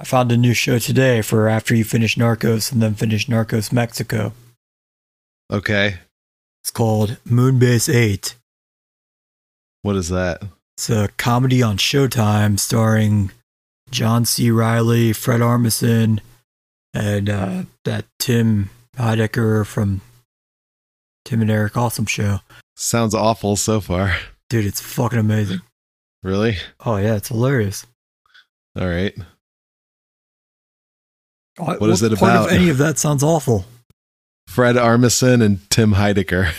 I found a new show today for after you finish Narcos and then finish Narcos Mexico. Okay. It's called Moonbase 8. What is that? It's a comedy on Showtime starring John C. Reilly, Fred Armisen, and uh, that Tim Heidecker from Tim and Eric Awesome Show. Sounds awful so far. Dude, it's fucking amazing. Really? Oh, yeah, it's hilarious. All right. What is it about? Of any of that sounds awful. Fred Armisen and Tim Heidecker.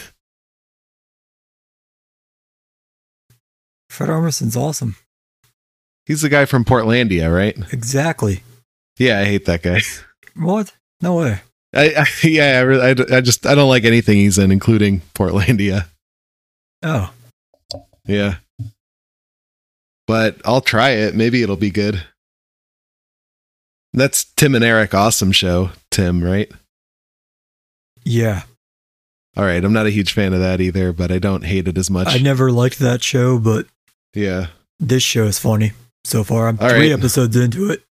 Fred Armisen's awesome. He's the guy from Portlandia, right? Exactly. Yeah, I hate that guy. What? No way. I, I yeah, I, really, I, I just I don't like anything he's in, including Portlandia. Oh, Yeah, but I'll try it. Maybe it'll be good. That's Tim and Eric Awesome Show. Tim, right? yeah. All right. I'm not a huge fan of that either, but I don't hate it as much. I never liked that show, but yeah. this show is funny so far. I'm All three right. episodes into it.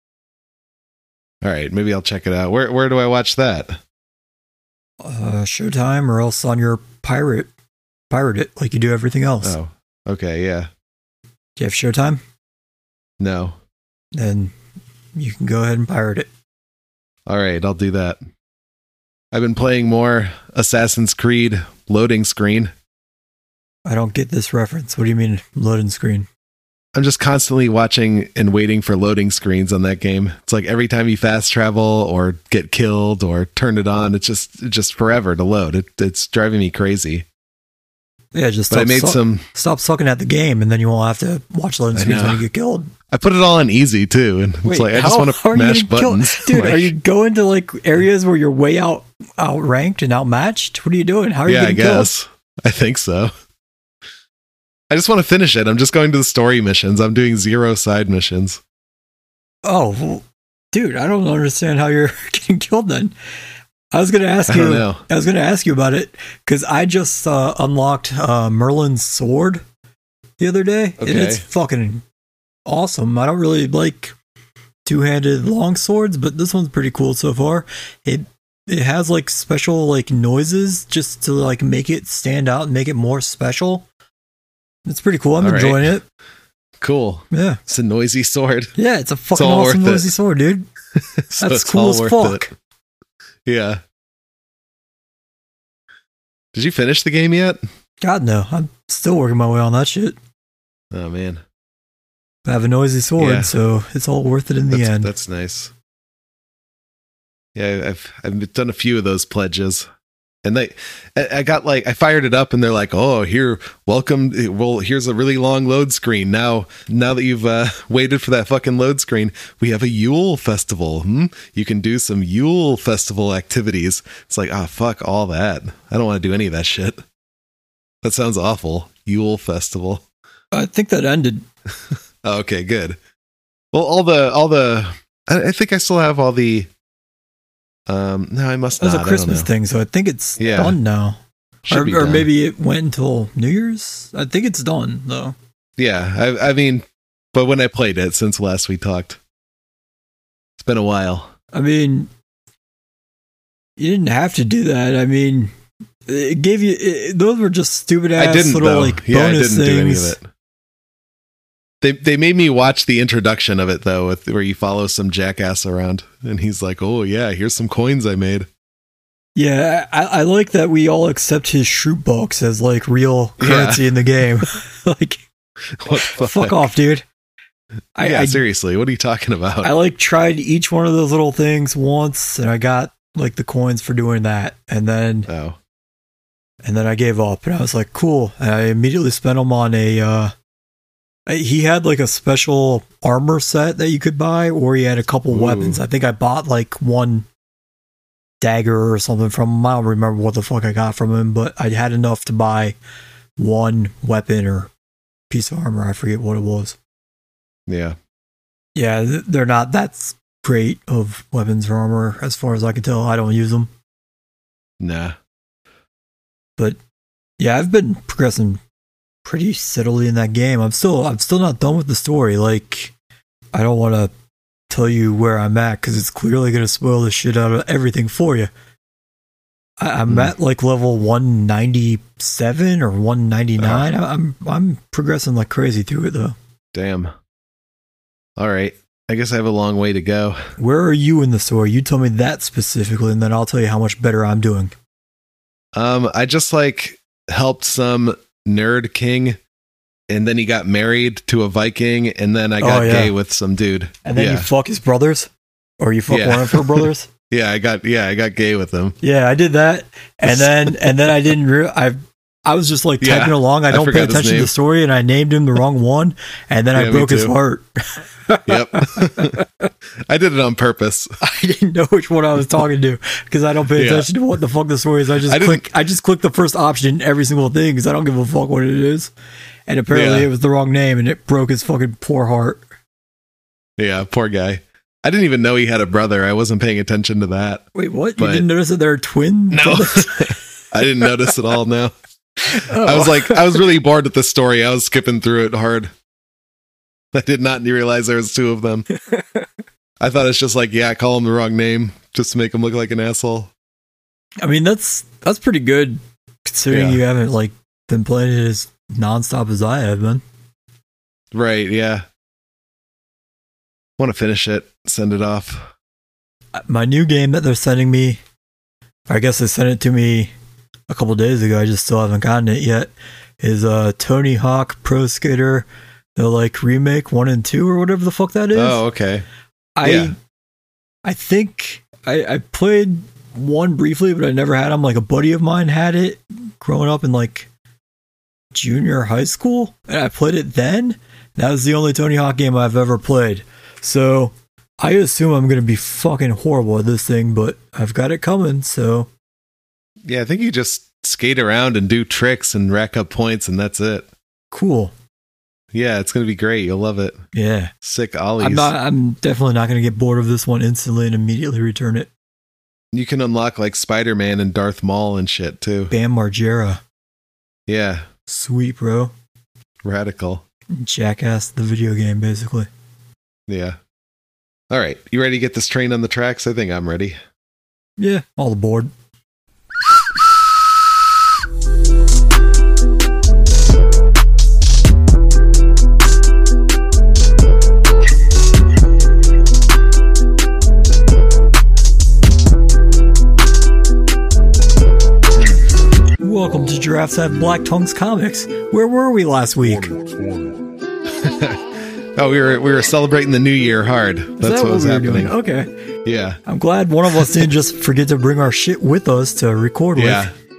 All right. Maybe I'll check it out. Where Where do I watch that? Uh, Showtime or else on your pirate, pirate it like you do everything else. Oh, okay. Yeah. Do you have Showtime? No. Then you can go ahead and pirate it. All right. I'll do that. I've been playing more Assassin's Creed loading screen. I don't get this reference. What do you mean loading screen? I'm just constantly watching and waiting for loading screens on that game. It's like every time you fast travel or get killed or turn it on, it's just it's just forever to load. It, it's driving me crazy. Yeah, just But I made some. stop sucking at the game, and then you won't have to watch loading screens when you get killed. I put it all on easy too, and it's like I just want to mash gonna kill- buttons. dude. Like, are you going to like areas where you're way out outranked and outmatched? What are you doing? How are yeah, you I getting killed? guess. I think so. I just want to finish it. I'm just going to the story missions. I'm doing zero side missions. Oh, well, dude, I don't understand how you're getting killed. Then I was gonna ask you. know. I was gonna ask you about it because I just uh, unlocked uh, Merlin's sword the other day, and it's fucking awesome. I don't really like two-handed long swords, but this one's pretty cool so far. It it has like special like noises just to like make it stand out and make it more special. It's pretty cool. I'm All right. enjoying it. Cool. Yeah, It's a noisy sword. yeah, it's a fucking all awesome worth it. noisy sword, dude. so That's cool as fuck. it. Yeah. Did you finish the game yet? God no, I'm still working my way on that shit. Oh man, I have a noisy sword, Yeah. so it's all worth it in the end. that's nice. Yeah, I've I've done a few of those pledges, and they I I got like I fired it up, and they're like, "Oh, here, welcome. Well, here's a really long load screen. Now, now that you've uh, waited for that fucking load screen, we have a Yule festival. Hmm? You can do some Yule festival activities. It's like, ah, fuck all that. I don't want to do any of that shit. That sounds awful. Yule festival. I think that ended. Oh, okay, good. Well, all the all the I, I think I still have all the. Um, no, I must That was not. a Christmas thing, so I think it's Yeah. done now. Or, or done. maybe it went until New Year's. I think it's done though. Yeah, I, I mean, but when I played it since last we talked, it's been a while. I mean, you didn't have to do that. I mean, it gave you it, those were just stupid ass little though. like yeah, I bonus didn't do any of things. They they made me watch the introduction of it though, with, where you follow some jackass around, and he's like, "Oh yeah, here's some coins I made." Yeah, I, I like that we all accept his shoot box as like real Yeah. currency in the game. like, the fuck off, dude. I, yeah, I seriously, what are you talking about? I like tried each one of those little things once and I got like the coins for doing that and then oh, and then I gave up and I was like cool and I immediately spent them on a uh Uh, he had like a special armor set that you could buy or he had a couple Ooh. weapons. I think I bought like one dagger or something from him. I don't remember what the fuck I got from him, but I had enough to buy one weapon or piece of armor. I forget what it was. yeah, Yeah, they're not that great of weapons or armor as far as I can tell. I don't use them. nah. But yeah, I've been progressing pretty steadily in that game. I'm still I'm still not done with the story. Like I don't want to tell you where I'm at because it's clearly going to spoil the shit out of everything for you. I, I'm Hmm. at like level 197 or 199. Uh-huh. I- I'm I'm progressing like crazy through it though. Damn. All right. I guess I have a long way to go. Where are you in the story? You tell me that specifically, and then I'll tell you how much better I'm doing. Um, I just like helped some nerd king, and then he got married to a Viking, and then I oh, got Oh, yeah. gay with some dude. And then yeah, you fuck his brothers, or you fuck Yeah. one of her brothers. yeah, I got yeah, I got gay with him. Yeah, I did that, and then and then I didn't. Re- I I was just like Yeah, typing along. I I don't pay attention to the story, and I named him the wrong one, and then Yeah, I broke his heart. Yep, I did it on purpose. I didn't know which one I was talking to because I don't pay Yeah. attention to what the fuck the story is. I just I didn't- click. I just click the first option in every single thing because I don't give a fuck what it is. And apparently, it was the wrong name, and it broke his fucking poor heart. Yeah, poor guy. I didn't even know he had a brother. I wasn't paying attention to that. Wait, what? You didn't notice that they're twin? No. I didn't notice at all. No, Oh. I was oh. like, I was really bored with the story. I was skipping through it hard. I did not realize there was two of them. I thought it's just like, yeah, call him the wrong name just to make him look like an asshole. I mean, that's that's pretty good considering Yeah. you haven't like been playing it as nonstop as I have been. Right? Yeah. Want to finish it? Send it off. My new game that they're sending me, I guess they sent it to me a couple days ago. I just still haven't gotten it yet. Is uh Tony Hawk Pro Skater, the like remake one and two or whatever the fuck that is. Oh, okay. I yeah. I think I, I played one briefly, but I never had them. Like a buddy of mine had it growing up in like junior high school, and I played it then. That was the only Tony Hawk game I've ever played. So I assume I'm gonna be fucking horrible at this thing, but I've got it coming. So Yeah, I think you just skate around and do tricks and rack up points, and that's it. cool. Yeah, it's gonna be great. You'll love it. Yeah, Sick ollies. I'm not. I'm definitely not gonna get bored of this one instantly and immediately return it. you can unlock like Spider Man and Darth Maul and shit too. Bam Margera, Yeah, sweet bro. radical. Jackass the video game, basically. Yeah. All right, you ready to get this train on the tracks? I think I'm ready. Yeah, all aboard. Welcome to Giraffes Have Black Tongues Comics. Where were we last week? Oh, we were we were celebrating the new year hard. That's that what was we happening. doing? Okay. Yeah, I'm glad one of us didn't just forget to bring our shit with us to record yeah, with.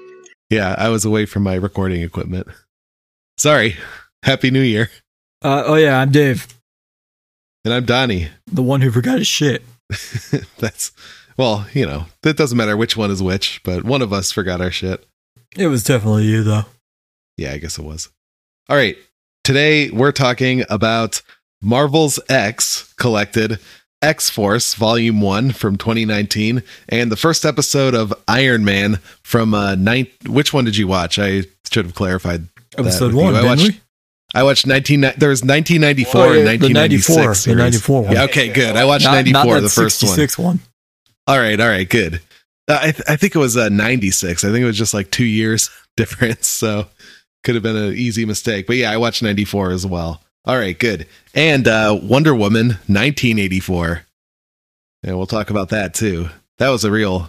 yeah. I was away from my recording equipment. Sorry. Happy New Year. Uh, oh, yeah, I'm Dave, And I'm Donnie. the one who forgot his shit. That's well, you know, it doesn't matter which one is which, but one of us forgot our shit. It was definitely you, though. Yeah, I guess it was. All right. Today we're talking about Marvel's X collected X Force Volume 1 from 2019 and the first episode of Iron Man from uh nine which one did you watch? I should have clarified. Episode one. I didn't watched we? I watched 19 there was 1994 Oh, yeah, and the 94, the 94 one. Yeah, okay, good. I watched Not- 94 not that the first one. 66 one. All right, all right, good. Uh, I th- I think it was uh, 96. I think it was just like 2 years difference, so could have been an easy mistake. But yeah, I watched 94 as well. All right, good. And uh Wonder Woman 1984. And we'll talk about that too. That was a real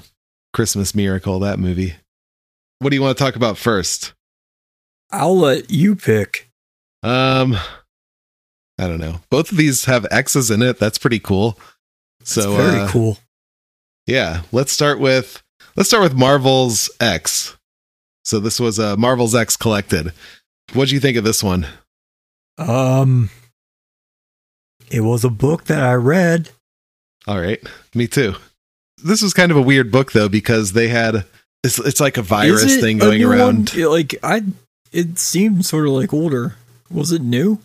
Christmas miracle that movie. What do you want to talk about first? I'll let you pick. Um I don't know. Both of these have X's in it. That's pretty cool. It's So very uh, cool. Yeah, let's start with let's start with Marvel's X. So this was a uh, Marvel's X collected. What do you think of this one? Um, it was a book that I read. All right, me too. This was kind of a weird book though because they had it's it's like a virus thing going around. one? Like I, it seemed sort of like older. Was it new?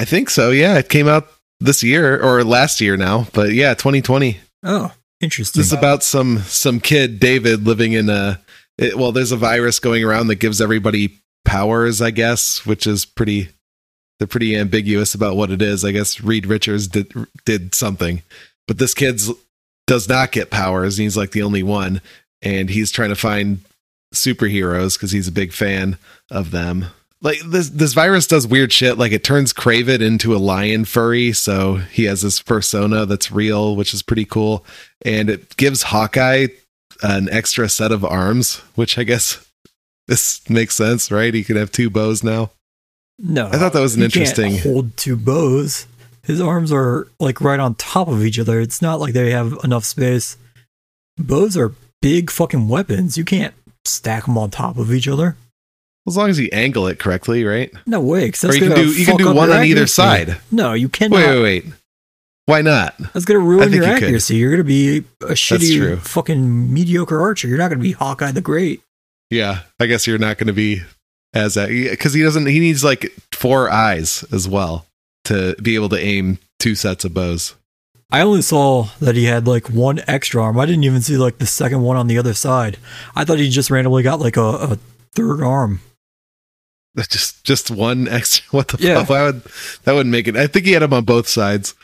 I think so. Yeah, it came out this year or last year now, but yeah, 2020. Oh, interesting. This is about some some kid David living in a it, well, there's a virus going around that gives everybody powers, I guess, which is pretty they're pretty ambiguous about what it is. I guess Reed Richards did did something, but this kid's does not get powers. And he's like the only one, and he's trying to find superheroes because he's a big fan of them. Like this, this virus does weird shit. Like it turns Kraven into a lion furry, so he has this persona that's real, which is pretty cool. And it gives Hawkeye an extra set of arms, which I guess this makes sense, right? He could have two bows now. No, I thought that was an interesting- hold two bows. His arms are like right on top of each other. It's not like they have enough space. Bows are big fucking weapons. You can't stack them on top of each other. As long as you angle it correctly, right? No way. 'cause Or that's you can do you can do one on either side. No, you cannot. Wait, wait, wait. Why not? That's gonna ruin your you could. accuracy. You're gonna be a shitty, fucking mediocre archer. You're not gonna be Hawkeye the Great. Yeah, I guess you're not going to be as that because he doesn't. He needs like four eyes as well to be able to aim two sets of bows. I only saw that he had like one extra arm. I didn't even see like the second one on the other side. I thought he just randomly got like a, a third arm. Just just one extra. What the Yeah. fuck? Why would that wouldn't make it? I think he had them on both sides,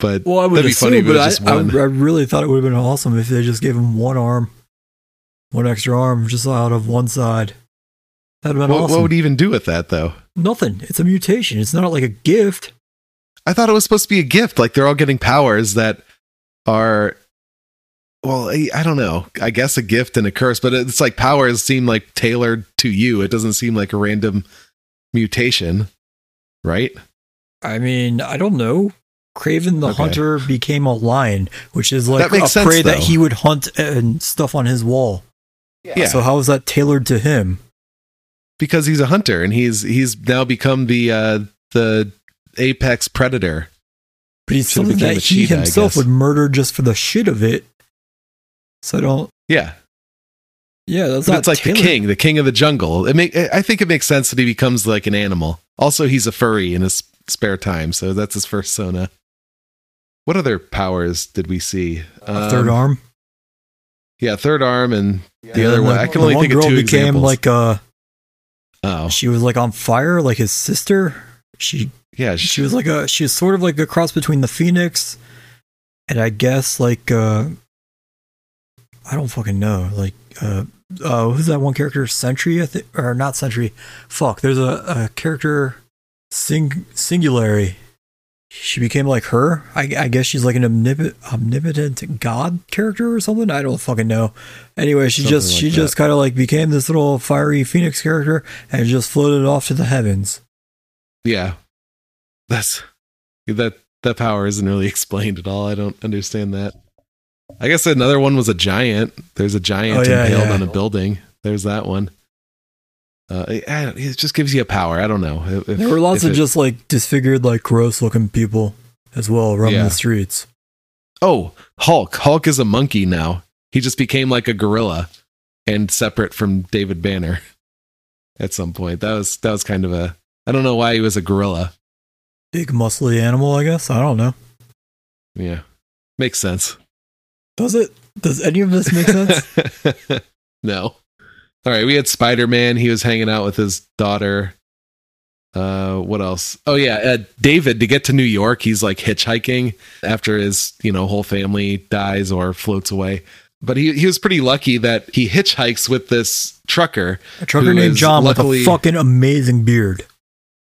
but Well, I would that'd be assume, funny but I, I. I really thought it would have been awesome if they just gave him one arm, one extra arm just out of one side. That'd have been what, awesome. what would he even do with that though? Nothing. It's a mutation. It's not like a gift. I thought it was supposed to be a gift. Like they're all getting powers that are, well, I, I don't know. I guess a gift and a curse, but it's like powers seem like tailored to you. It doesn't seem like a random mutation, right? I mean, I don't know. Kraven the Okay. Hunter became a lion, which is like That makes a sense, prey that he would hunt and stuff on his wall. Yeah. So how is that tailored to him? because he's a hunter and he's he's now become the uh the apex predator. But he's Should've something that he cheetah, himself would murder just for the shit of it. So I don't. Yeah, Yeah, that's but not it's like tailored. the king, the king of the jungle. It make I think it makes sense that he becomes like an animal. Also, he's a furry in his spare time, so that's his first sona. What other powers did we see? A third Um, arm. Yeah, third arm, and the other and one. the- I can only one think of two became examples. like uh, oh, she was like on fire, like his sister. She yeah, she was like a she was sort of like a cross between the phoenix and I guess like uh I don't fucking know like uh uh who's that one character? Sentry I think or not Sentry. Fuck there's a, a character Sing Singularity she became like her? I, I guess she's like an omnip- omnipotent god character or something? I don't fucking know. Anyway she Something just like she just kind of like became this little fiery phoenix character and just floated off to the heavens. Yeah. That's that that power isn't really explained at all. I don't understand that. I guess another one was a giant. There's a giant Oh, yeah, impaled yeah. on a building. There's that one. Uh, it just gives you a power. I don't know. If- There were lots of it- just like disfigured, like gross looking people as well roaming Yeah. the streets. Oh, Hulk. Hulk is a monkey now. He just became like a gorilla and separate from David Banner at some point. That was that was kind of a I don't know why he was a gorilla. Big muscly animal, I guess. I don't know. Yeah. Makes sense. Does it? Does any of this make sense? no. All right, we had Spider-Man. He was hanging out with his daughter. Uh what else? Oh yeah, uh, David to get to New York, he's like hitchhiking after his, you know, whole family dies or floats away. But he he was pretty lucky that he hitchhikes with this trucker A trucker named John with a fucking amazing beard.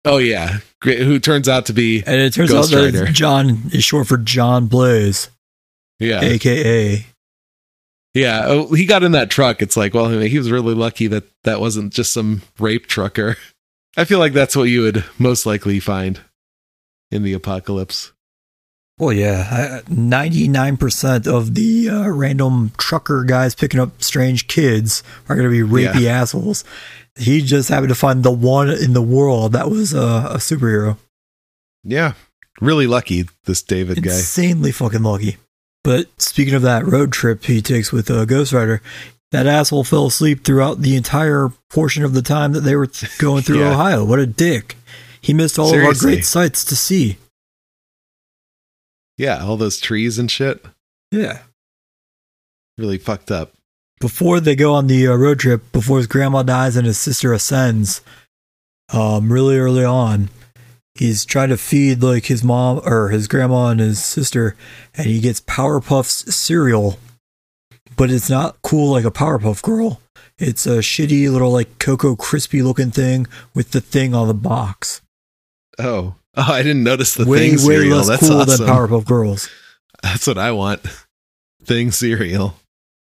Oh yeah, great. Who turns out to be And it turns out that John is short for John Blaze, yeah, aka. yeah. Oh, he got in that truck. It's like, well, he was really lucky that that wasn't just some rape trucker. I feel like that's what you would most likely find in the apocalypse. Well, yeah, nine percent of the uh, random trucker guys picking up strange kids are going to be rapey assholes. He just happened to find the one in the world that was uh, a superhero. Yeah, really lucky this David guy. Insanely fucking lucky. But speaking of that road trip he takes with uh, Ghost Rider, that asshole fell asleep throughout the entire portion of the time that they were going through Yeah. Ohio. What a dick. He missed all of our great sights to see. Yeah, all those trees and shit. Yeah. Really fucked up. Before they go on the uh, road trip, before his grandma dies and his sister ascends, um, really early on, he's trying to feed like his mom or his grandma and his sister, and he gets Powerpuffs cereal, but it's not cool like a Powerpuff Girl. It's a shitty little like Cocoa Crispy looking thing with the thing on the box. Oh, oh, I didn't notice the way thing way cereal. less That's cool awesome. than Powerpuff Girls. That's what I want. Thing cereal.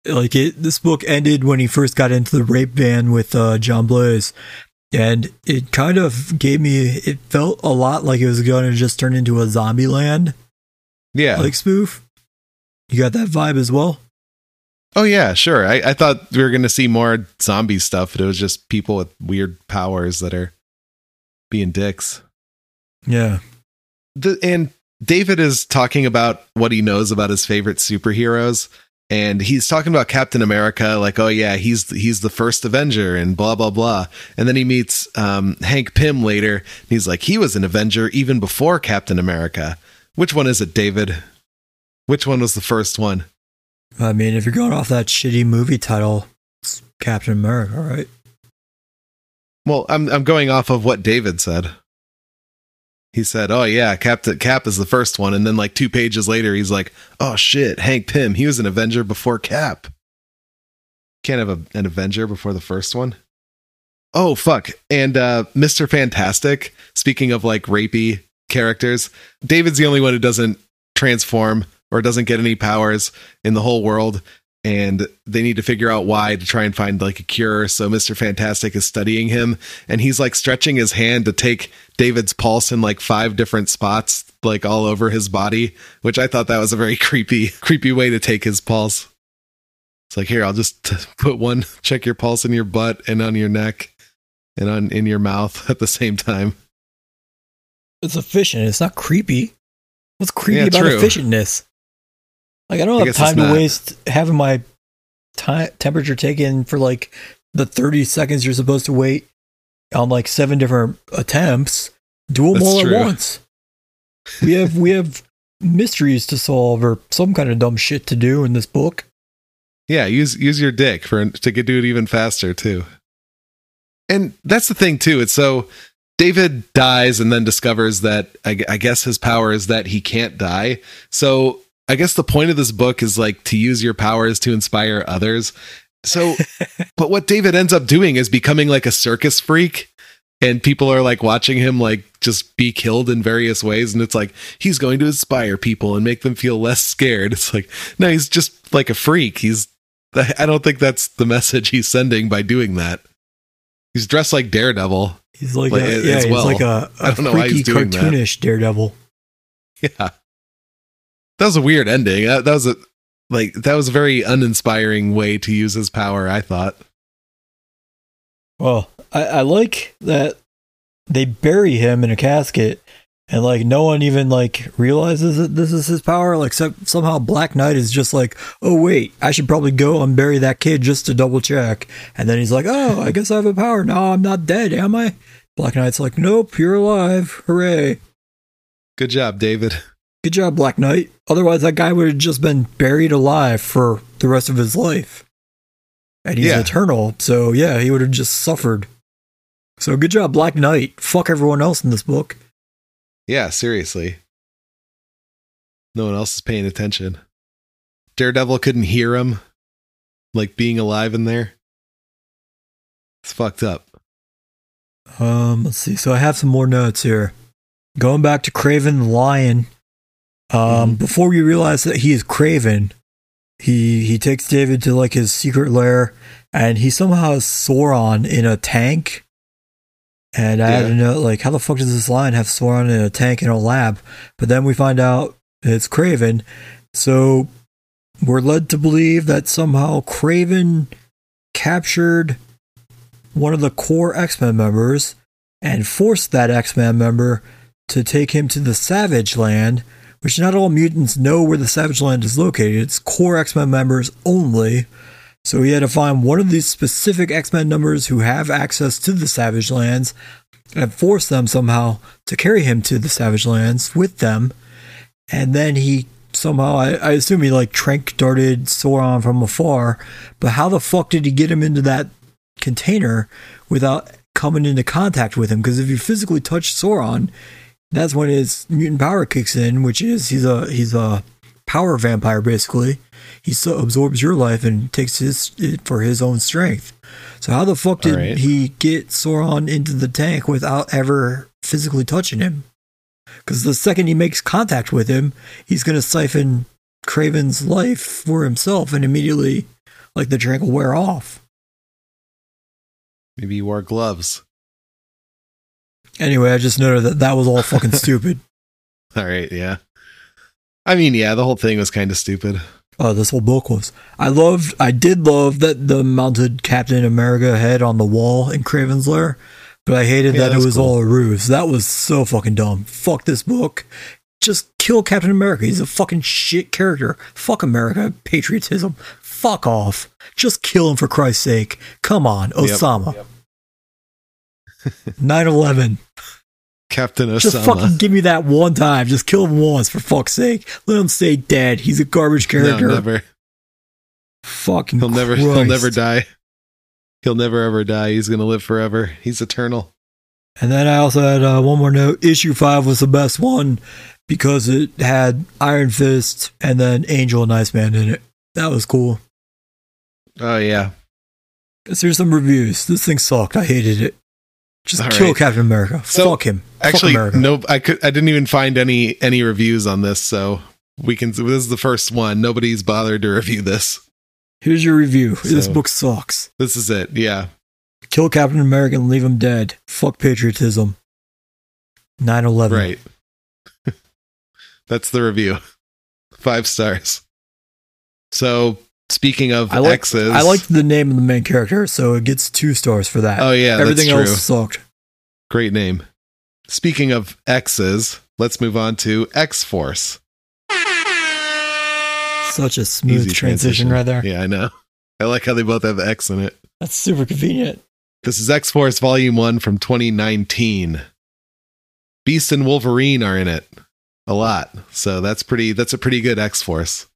like it this book ended when he first got into the rape van with uh, John Blaze and it kind of gave me it felt a lot like it was going to just turn into a zombie land Yeah. like spoof you got that vibe as well oh yeah, sure. I, I thought we were gonna see more zombie stuff, but it was just people with weird powers that are being dicks. yeah the, and David is talking about what he knows about his favorite superheroes and he's talking about Captain America like oh yeah he's he's the first Avenger and blah blah blah. And then he meets um, Hank Pym later. And he's like he was an Avenger even before Captain America. Which one is it David? Which one was the first one? I mean if you're going off that shitty movie title it's captain america right? Well I'm I'm going off of what David said he said, "Oh yeah, Captain Cap is the first one," and then like two pages later, he's like, "Oh shit, Hank Pym, he was an Avenger before Cap." Can't have a, an Avenger before the first one. Oh fuck! And uh, Mister Fantastic. Speaking of like rapey characters, David's the only one who doesn't transform or doesn't get any powers in the whole world. And they need to figure out why to try and find like a cure. So Mr. Fantastic is studying him and he's like stretching his hand to take David's pulse in like five different spots, like all over his body, which I thought that was a very creepy, creepy way to take his pulse. It's like, here, I'll just t- put one, check your pulse in your butt and on your neck and on in your mouth at the same time. it's efficient it's not creepy what's creepy Yeah, about true. efficientness like i don't I have time to waste having my ti temperature taken for like the 30 seconds you're supposed to wait on like seven different attempts do them That's all true. at once we have we have mysteries to solve or some kind of dumb shit to do in this book Yeah, use use your dick for to get do it even faster too. And that's the thing too. It's so David dies and then discovers that I, I guess his power is that he can't die. So I guess the point of this book is like to use your powers to inspire others. So, but what David ends up doing is becoming like a circus freak, and people are like watching him like just be killed in various ways, and it's like he's going to inspire people and make them feel less scared. It's like no, he's just like a freak. He's I don't think that's the message he's sending by doing that. He's dressed like Daredevil. he's like, Like, a, as yeah he's like a, I a don't know why freaky he's doing that. cartoonish daredevil Yeah. That was a weird ending. That, that was a like that was a very uninspiring way to use his power, I thought. Well, I, I like that they bury him in a casket and like no one even like realizes that this is his power. Like so, somehow Black Knight is just like, oh wait, I should probably go and bury that kid just to double check. And then he's like, oh, I guess I have a power. No, I'm not dead, am I? Black Knight's like, nope, you're alive. Hooray. Good job, David. Good job, Black Knight. Otherwise, that guy would have just been buried alive for the rest of his life. And he's Yeah. eternal, so yeah, he would have just suffered. So good job, Black Knight. Fuck everyone else in this book. Yeah, seriously. No one else is paying attention. Daredevil couldn't hear him, like being alive in there. It's fucked up. Um, let's see. So I have some more notes here. Going back to Kraven the Lion. Um, Mhm. before we realize that he is Kraven, he he takes David to like his secret lair, and he somehow has Sauron in a tank. And I had Yeah. to know, like, how the fuck does this lion have Sauron in a tank in a lab? But then we find out it's Kraven. So we're led to believe that somehow Kraven captured one of the core X Men members and forced that X Men member to take him to the Savage Land, which not all mutants know where the Savage Land is located. It's core X Men members only. So he had to find one of these specific X Men numbers who have access to the Savage Lands and force them somehow to carry him to the Savage Lands with them. And then he somehow, I, I assume he like trank darted Sauron from afar. But how the fuck did he get him into that container without coming into contact with him? Because if you physically touch Sauron, That's when his mutant power kicks in, which is he's a he's a power vampire basically. He so absorbs your life and takes his it for his own strength. So how the fuck did Alright. he get Sauron into the tank without ever physically touching him? Because the second he makes contact with him, he's gonna siphon Kraven's life for himself, and immediately, like the drink will wear off. Maybe he wore gloves. Anyway, I just noted that that was all fucking stupid. All right, yeah. I mean, yeah, the whole thing was kind of stupid. Oh, this whole book was. I loved. I did love that the mounted Captain America head on the wall in Kraven's lair, but I hated Yeah, that it was cool. all a ruse. That was so fucking dumb. Fuck this book. Just kill Captain America. He's a fucking shit character. Fuck America. Patriotism. Fuck off. Just kill him for Christ's sake. Come on, Osama. 9 11. Captain Osama. Just fucking give me that one time. Just kill him once, for fuck's sake. Let him stay dead. He's a garbage no, character. never. Fucking He'll never. He'll never die. He'll never ever die. He's gonna live forever. He's eternal. And then I also had uh, one more note. Issue five was the best one because it had Iron Fist and then Angel and Iceman in it. That was cool. Oh yeah. So here's some reviews. This thing sucked. I hated it. Just All kill right. Captain America. So, Fuck him. Actually, Fuck. I could. I didn't even find any any reviews on this. So we can. This is the first one. Nobody's bothered to review this. Here's your review. This book sucks. This is it. Yeah. Kill Captain America and leave him dead. Fuck patriotism. 9 11. Right. That's the review. Five stars. So speaking of I like, X's, I liked the name of the main character, so it gets two stars for that. Oh yeah, Everything that's true. else sucked. Great name. Speaking of X's, let's move on to X Force. Such a smooth transition, right there. Yeah, I know. I like how they both have X in it. That's super convenient. This is X Force Volume 1 from 2019. Beast and Wolverine are in it. A lot. So that's pretty that's a pretty good X Force.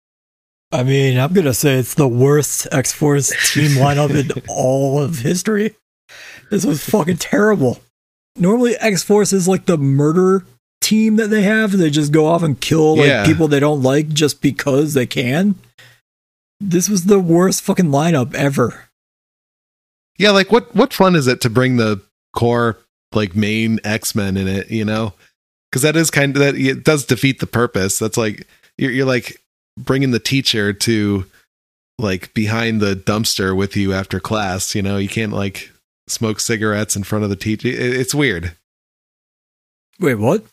I mean, I'm gonna say it's the worst X Force team lineup in all of history. This was fucking terrible. Normally, X Force is like the murder team that they have. They just go off and kill like Yeah. people they don't like just because they can. This was the worst fucking lineup ever. Yeah, like what what fun is it to bring the core like main X-Men in it, you know? Cuz that is kind of that it does defeat the purpose. That's like you're, you're like bringing the teacher to like behind the dumpster with you after class, you know? You can't like smoke cigarettes in front of the teacher. It's weird. Wait, what?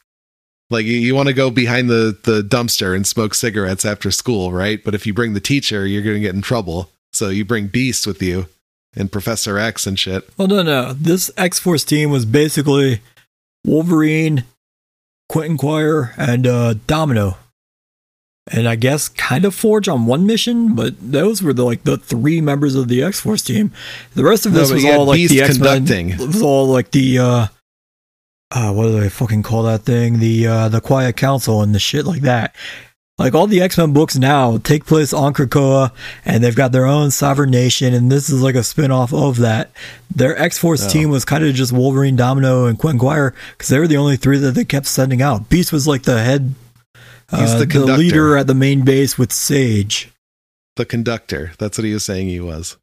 Like you, you want to go behind the the dumpster and smoke cigarettes after school, right? But if you bring the teacher, you're going to get in trouble. So you bring Beast with you and Professor X and shit. Well, no, no. This X Force team was basically Wolverine, Quentin Quire, and uh, Domino. And I guess kind of Forge on one mission, but those were the like the three members of the X Force team. The rest of No, this but was you had all like the X Men. was all like the uh, uh, what do they fucking call that thing? The uh, the Quiet Council and the shit like that. Like all the X Men books now take place on Krakoa, and they've got their own sovereign nation, and this is like a spin off of that. Their X Force Oh. team was kind of just Wolverine, Domino, and Quentin Quire because they were the only three that they kept sending out. Beast was like the head, He's uh, the the, leader at the main base with Sage. The conductor. That's what he was saying he was.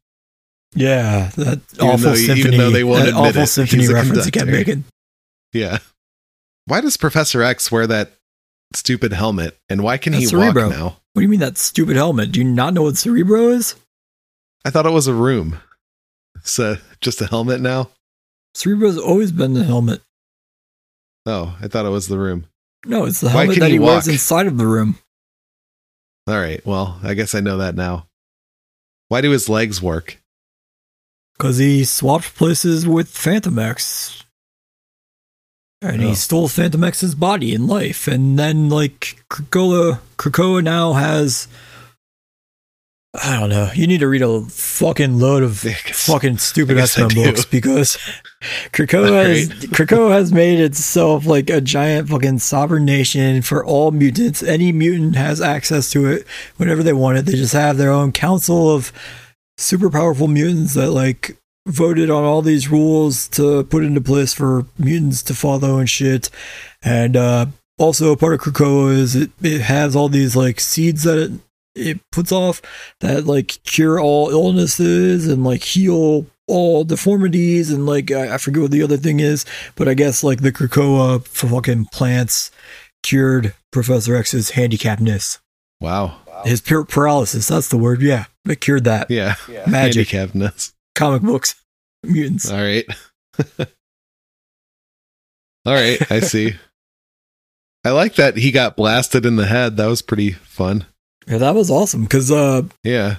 Yeah, that Even awful though- even though they won't that awful it, symphony reference he kept making. Yeah. Why does Professor X wear that stupid helmet? And why can That's he walk Cerebro. now? What do you mean that stupid helmet? Do you not know what Cerebro is? I thought it was a room. So just a helmet now? Cerebro's always been the helmet. Oh, I thought it was the room. No, it's the helmet that he he wears walk? inside of the room. All right. Well, I guess I know that now. Why do his legs work? Because he swapped places with Fantomex. And Oh. he stole Fantomex's body in life. And then, like, Krakoa, Krakoa now has. I don't know. You need to read a fucking load of fucking stupid I guess X I Men books because Krakoa has, Krakoa has made itself like a giant fucking sovereign nation for all mutants. Any mutant has access to it whenever they want it. They just have their own council of super powerful mutants that like voted on all these rules to put into place for mutants to follow and shit. And uh, also, part of Krakoa is it, it has all these like seeds that it, it puts off that like cure all illnesses and like heal all deformities and like I, I forget what the other thing is, but I guess like the Krakoa fucking plants cured Professor X's handicapness. Wow. His pure paralysis, that's the word. Yeah. It cured that. Yeah. Magic. Handicapness. Comic books. Mutants. All right. All right. I see. I like that he got blasted in the head. That was pretty fun. Yeah, that was awesome because uh Yeah.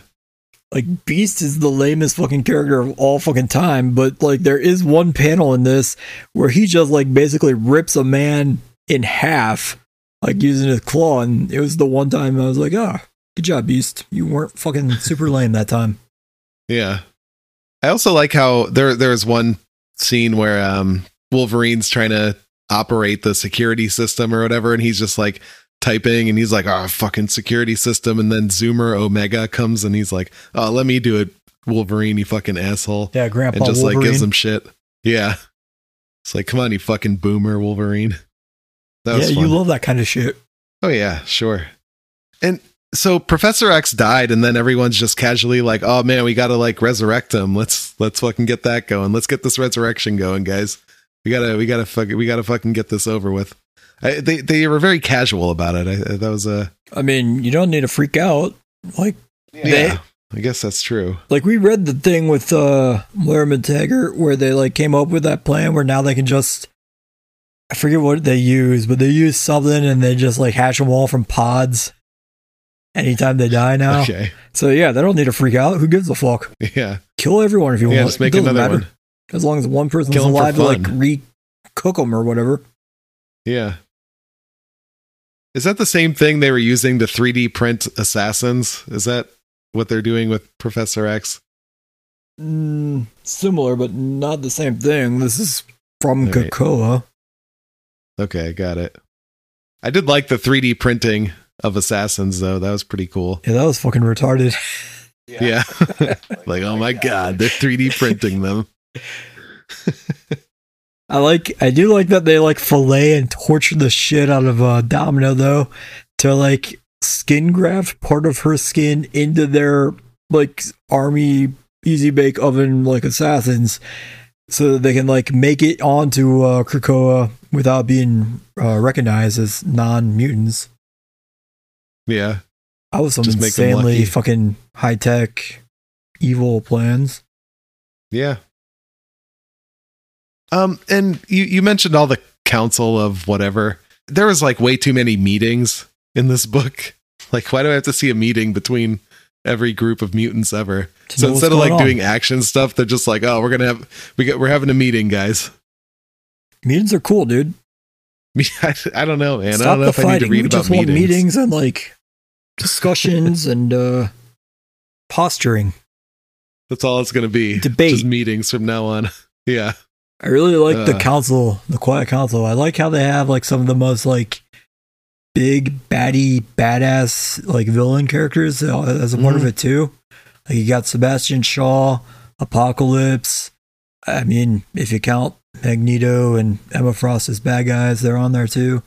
like Beast is the lamest fucking character of all fucking time, but like there is one panel in this where he just like basically rips a man in half, like using his claw, and it was the one time I was like, ah, good job, Beast. You weren't fucking super lame that time. Yeah. I also like how there there's one scene where um Wolverine's trying to operate the security system or whatever, and he's just like typing and he's like, oh fucking security system, and then Zoomer Omega comes and he's like, Oh, let me do it, Wolverine, you fucking asshole. Yeah, Grandpa and just Wolverine. like gives him shit. Yeah. It's like, come on, you fucking boomer, Wolverine. That yeah, you love that kind of shit. Oh yeah, sure. And so Professor X died, and then everyone's just casually like, "Oh man, we gotta like resurrect him. Let's let's fucking get that going. Let's get this resurrection going, guys. We gotta we gotta fuck we gotta fucking get this over with." I, they they were very casual about it. I, that was a I mean, you don't need to freak out. Like, yeah. I guess that's true. like we read the thing with uh Moira MacTaggert where they like came up with that plan where now they can just I forget what they use, but they use something and they just like hatch them all from pods anytime they die now. Okay, So yeah, they don't need to freak out. Who gives a fuck? yeah, Kill everyone if you yeah. want. Just make another matter. one. As long as one person's Kill alive to like re-cook them or whatever. Yeah. Is that the same thing they were using to 3D print assassins? Is that what they're doing with Professor X? Mm, similar, but not the same thing. This is from All right. Krakoa. Okay, got it. I did like the 3D printing of assassins though. That was pretty cool. Yeah, that was fucking retarded. Yeah. like, oh my god, they're 3D printing them. I like I do like that they like fillet and torture the shit out of uh Domino though to like skin graft part of her skin into their like army easy bake oven like assassins so that they can like make it onto uh Krakoa without being uh, recognized as non-mutants. Yeah. I was some Just insanely fucking high tech evil plans. Yeah. Um, and you, you mentioned all the council of whatever. There was like way too many meetings in this book. Like, why do I have to see a meeting between every group of mutants ever? So instead of like on. doing action stuff, they're just like, oh, we're gonna have we get we're having a meeting, guys. Meetings are cool, dude. I, I don't know, man. I Stop don't know if I need to read we about just want meetings. meetings and like discussions and uh posturing. That's all it's gonna be. Debate. Just meetings from now on. Yeah. I really like the Uh. council, the quiet council. I like how they have like some of the most like big baddie badass like villain characters as a part of Mhm. it too. Like you got Sebastian Shaw, Apocalypse. I mean, if you count Magneto and Emma Frost as bad guys, they're on there too.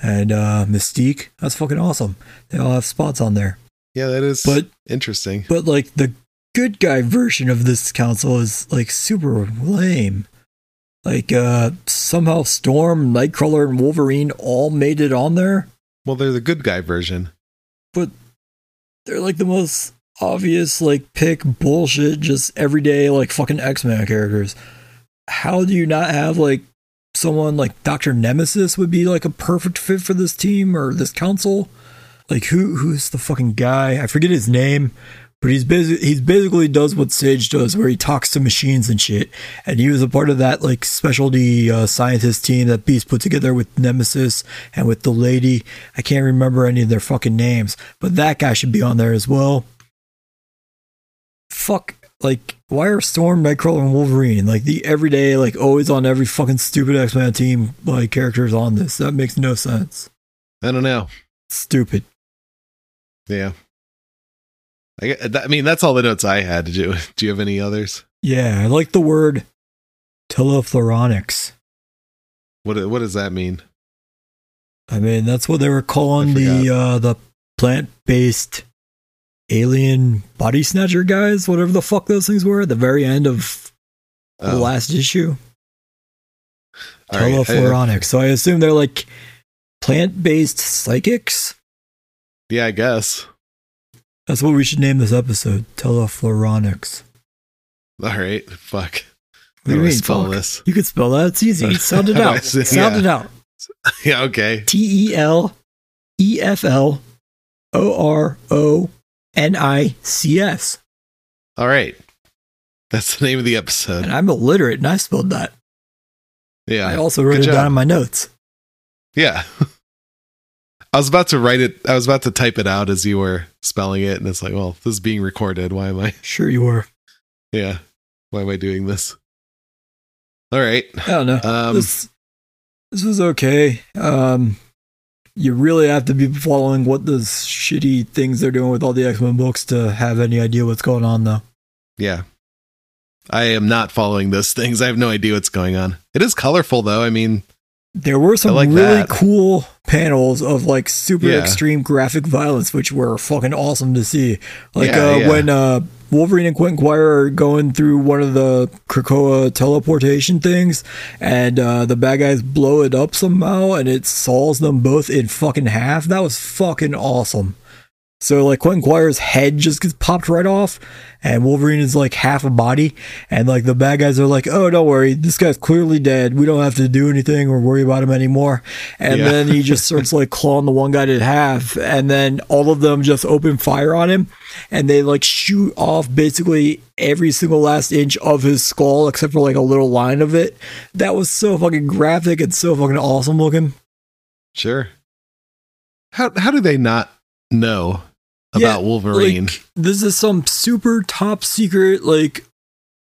And uh Mystique, that's fucking awesome. They all have spots on there. Yeah, that is But interesting. but like the good guy version of this council is like super lame. Like uh somehow Storm, Nightcrawler, and Wolverine all made it on there. Well, they're the good guy version. But they're like the most obvious like pick bullshit, just everyday like fucking X-Men characters. How do you not have like someone like Dr. Nemesis would be like a perfect fit for this team or this council? Like who who's the fucking guy? I forget his name, but he's basically he's basically does what Sage does, where he talks to machines and shit. And he was a part of that like specialty uh, scientist team that Beast put together with Nemesis and with the lady. I can't remember any of their fucking names, but that guy should be on there as well. Fuck, like why are Storm, Nightcrawler, and Wolverine like the everyday, like always on every fucking stupid X Men team like characters on this? That makes no sense. I don't know. Stupid. Yeah. I, I mean, that's all the notes I had. Did you? Do you have any others? Yeah, I like the word telefloronics. What what does that mean? I mean, that's what they were calling the uh, the plant based alien body snatcher guys, whatever the fuck those things were at the very end of the Oh, last issue. all right. So I assume they're like plant based psychics. yeah, I guess. That's what we should name this episode. Telefloronics. All right. Fuck. What do you mean? spell fuck? this? You could spell that. It's easy. Sound it out. Yeah. Sound it out. Yeah. Okay. T E L E F L O R O N I C S. All right. That's the name of the episode. And I'm illiterate and I spelled that. Yeah. I also wrote Good it down job. in my notes. Yeah. I was about to write it. I was about to type it out as you were spelling it, and it's like, well, this is being recorded. Why am I? Sure you were. Yeah. Why am I doing this? All right. I don't know. Um, this this was okay. Um you really have to be following what those shitty things they're doing with all the X-Men books to have any idea what's going on though. yeah. I am not following those things. I have no idea what's going on. It is colorful, though. I mean, There were some like really that. cool panels of like super Yeah. extreme graphic violence, which were fucking awesome to see. Like Yeah, uh, yeah. when uh, Wolverine and Quentin Quire are going through one of the Krakoa teleportation things, and uh, the bad guys blow it up somehow, and it saws them both in fucking half. That was fucking awesome. So like Quentin Quire's head just gets popped right off, and Wolverine is like half a body, and like the bad guys are like, "Oh, don't worry, this guy's clearly dead. We don't have to do anything or worry about him anymore." And Yeah. then he just starts like clawing the one guy to half, and then all of them just open fire on him, and they like shoot off basically every single last inch of his skull except for like a little line of it. That was so fucking graphic and so fucking awesome looking. sure. How how do they not know Yeah, about Wolverine? Like, this is some super top secret like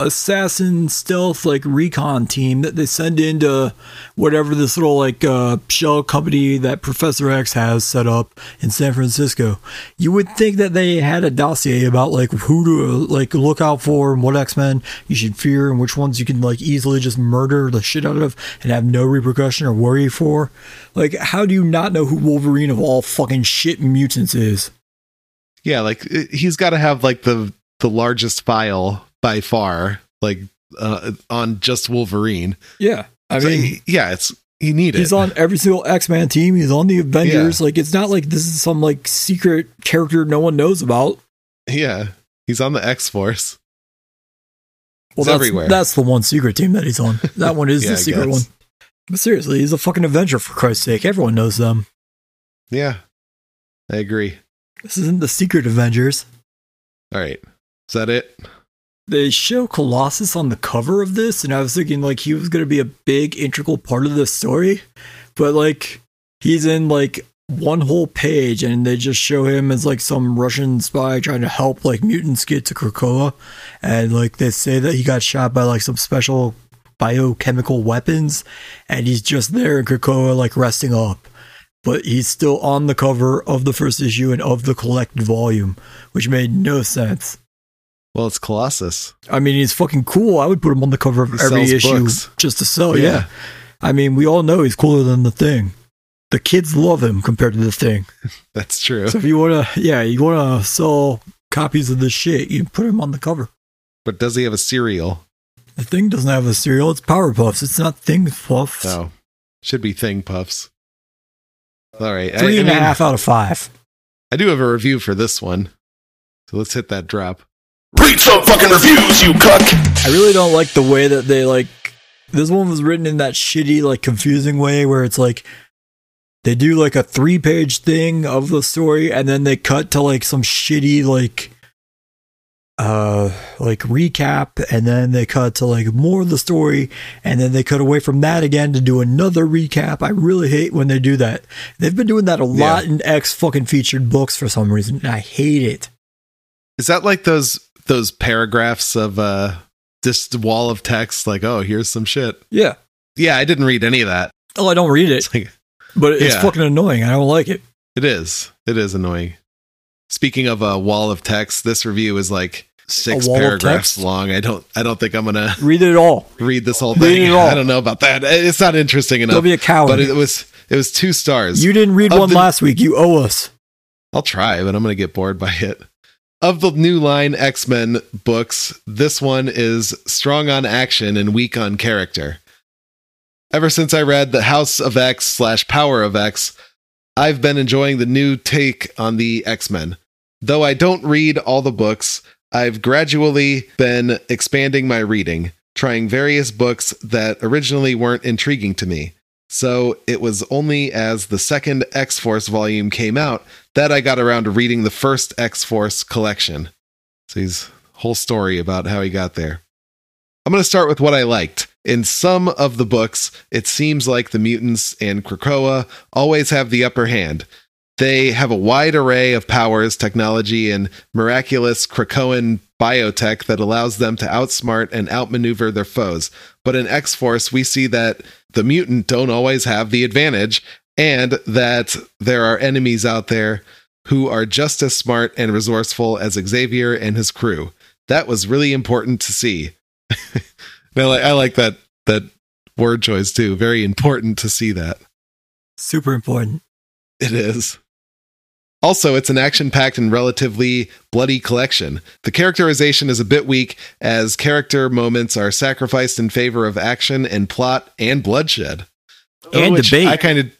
assassin stealth like recon team that they send into whatever this little like uh shell company that Professor X has set up in San Francisco. You would think that they had a dossier about like who to like look out for and what X-Men you should fear and which ones you can like easily just murder the shit out of and have no repercussion or worry for. Like how do you not know who Wolverine of all fucking shit mutants is? Yeah, like it- he's got to have like the the largest file by far, like uh, on just Wolverine. Yeah. I So, mean, yeah, it's he need he's it. on every single X-Men team. He's on the Avengers. Like, it's not like this is some like secret character no one knows about. yeah, he's on the X Force. Well, that's, everywhere. that's the one secret team that he's on. That one is Yeah, the secret one. But seriously, he's a fucking Avenger for Christ's sake. Everyone knows them. Yeah, I agree. This isn't the secret Avengers. All right, is that it? They show Colossus on the cover of this, and I was thinking like he was going to be a big integral part of the story, but like he's in like one whole page, and they just show him as like some Russian spy trying to help like mutants get to Krakoa, and like they say that he got shot by like some special biochemical weapons, and he's just there in Krakoa like resting up. But he's still on the cover of the first issue and of the collected volume, which made no sense. Well, it's Colossus. I mean, he's fucking cool. I would put him on the cover of He every issue books. just to sell. Yeah. Yeah. I mean, we all know he's cooler than the thing. The kids love him compared to the thing. That's true. So if you want to, yeah, you want to sell copies of this shit, you put him on the cover. But does he have a cereal? The thing doesn't have a cereal. It's Power Puffs. It's not Thing Puffs. No, should be Thing Puffs. All right, Three I, and a I mean, half out of five. I do have a review for this one, so let's hit that drop. Read some fucking reviews, you cuck! I really don't like the way that they like. This one was written in that shitty, like confusing way where it's like they do like a three page thing of the story and then they cut to like some shitty, like, uh, like recap and then they cut to like more of the story and then they cut away from that again to do another recap. I really hate when they do that. They've been doing that a lot in X fucking featured books for some reason. And I hate it. Is that like those those paragraphs of uh just wall of text? Like, oh, here's some shit. Yeah. Yeah, I didn't read any of that. Oh, I don't read it, It's like but it's Yeah. fucking annoying. I don't like it. it is. It is annoying. Speaking of a wall of text, this review is like six paragraphs long. I don't I don't think I'm gonna Read it all. read this whole Read thing. it all. I don't know about that. It's not interesting enough. Don't be a coward. But it was it was two stars. You didn't read Of one the- last week. You owe us. I'll try, but I'm going to get bored by it. Of the new line X Men books, this one is strong on action and weak on character. Ever since I read The House of X slash Power of X, I've been enjoying the new take on the X Men. Though I don't read all the books, I've gradually been expanding my reading, trying various books that originally weren't intriguing to me. So it was only as the second X Force volume came out that I got around to reading the first X Force collection. So his whole story about how he got there. I'm going to start with what I liked. In some of the books, it seems like the mutants and Krakoa always have the upper hand. They have a wide array of powers, technology, and miraculous Krakoan biotech that allows them to outsmart and outmaneuver their foes. But in X Force, we see that the mutant don't always have the advantage, and that there are enemies out there who are just as smart and resourceful as Xavier and his crew. That was really important to see. I like I like that that word choice too. Very important to see that. Super important. It is. Also, it's an action packed and relatively bloody collection. The characterization is a bit weak, as character moments are sacrificed in favor of action and plot and bloodshed. And oh, Which debate. I kind of.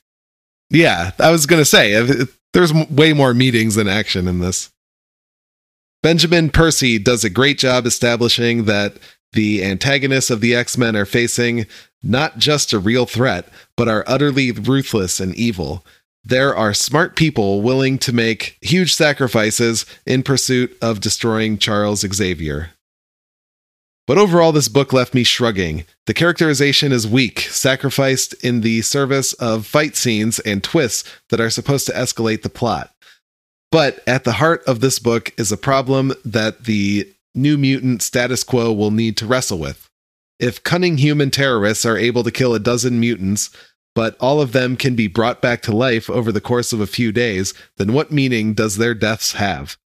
Yeah, I was going to say, if it- there's m- way more meetings than action in this. Benjamin Percy does a great job establishing that the antagonists of the X Men are facing not just a real threat, but are utterly ruthless and evil. There are smart people willing to make huge sacrifices in pursuit of destroying Charles Xavier. But overall, this book left me shrugging. The characterization is weak, sacrificed in the service of fight scenes and twists that are supposed to escalate the plot. But at the heart of this book is a problem that the New Mutant status quo will need to wrestle with. If cunning human terrorists are able to kill a dozen mutants, but all of them can be brought back to life over the course of a few days, then what meaning does their deaths have?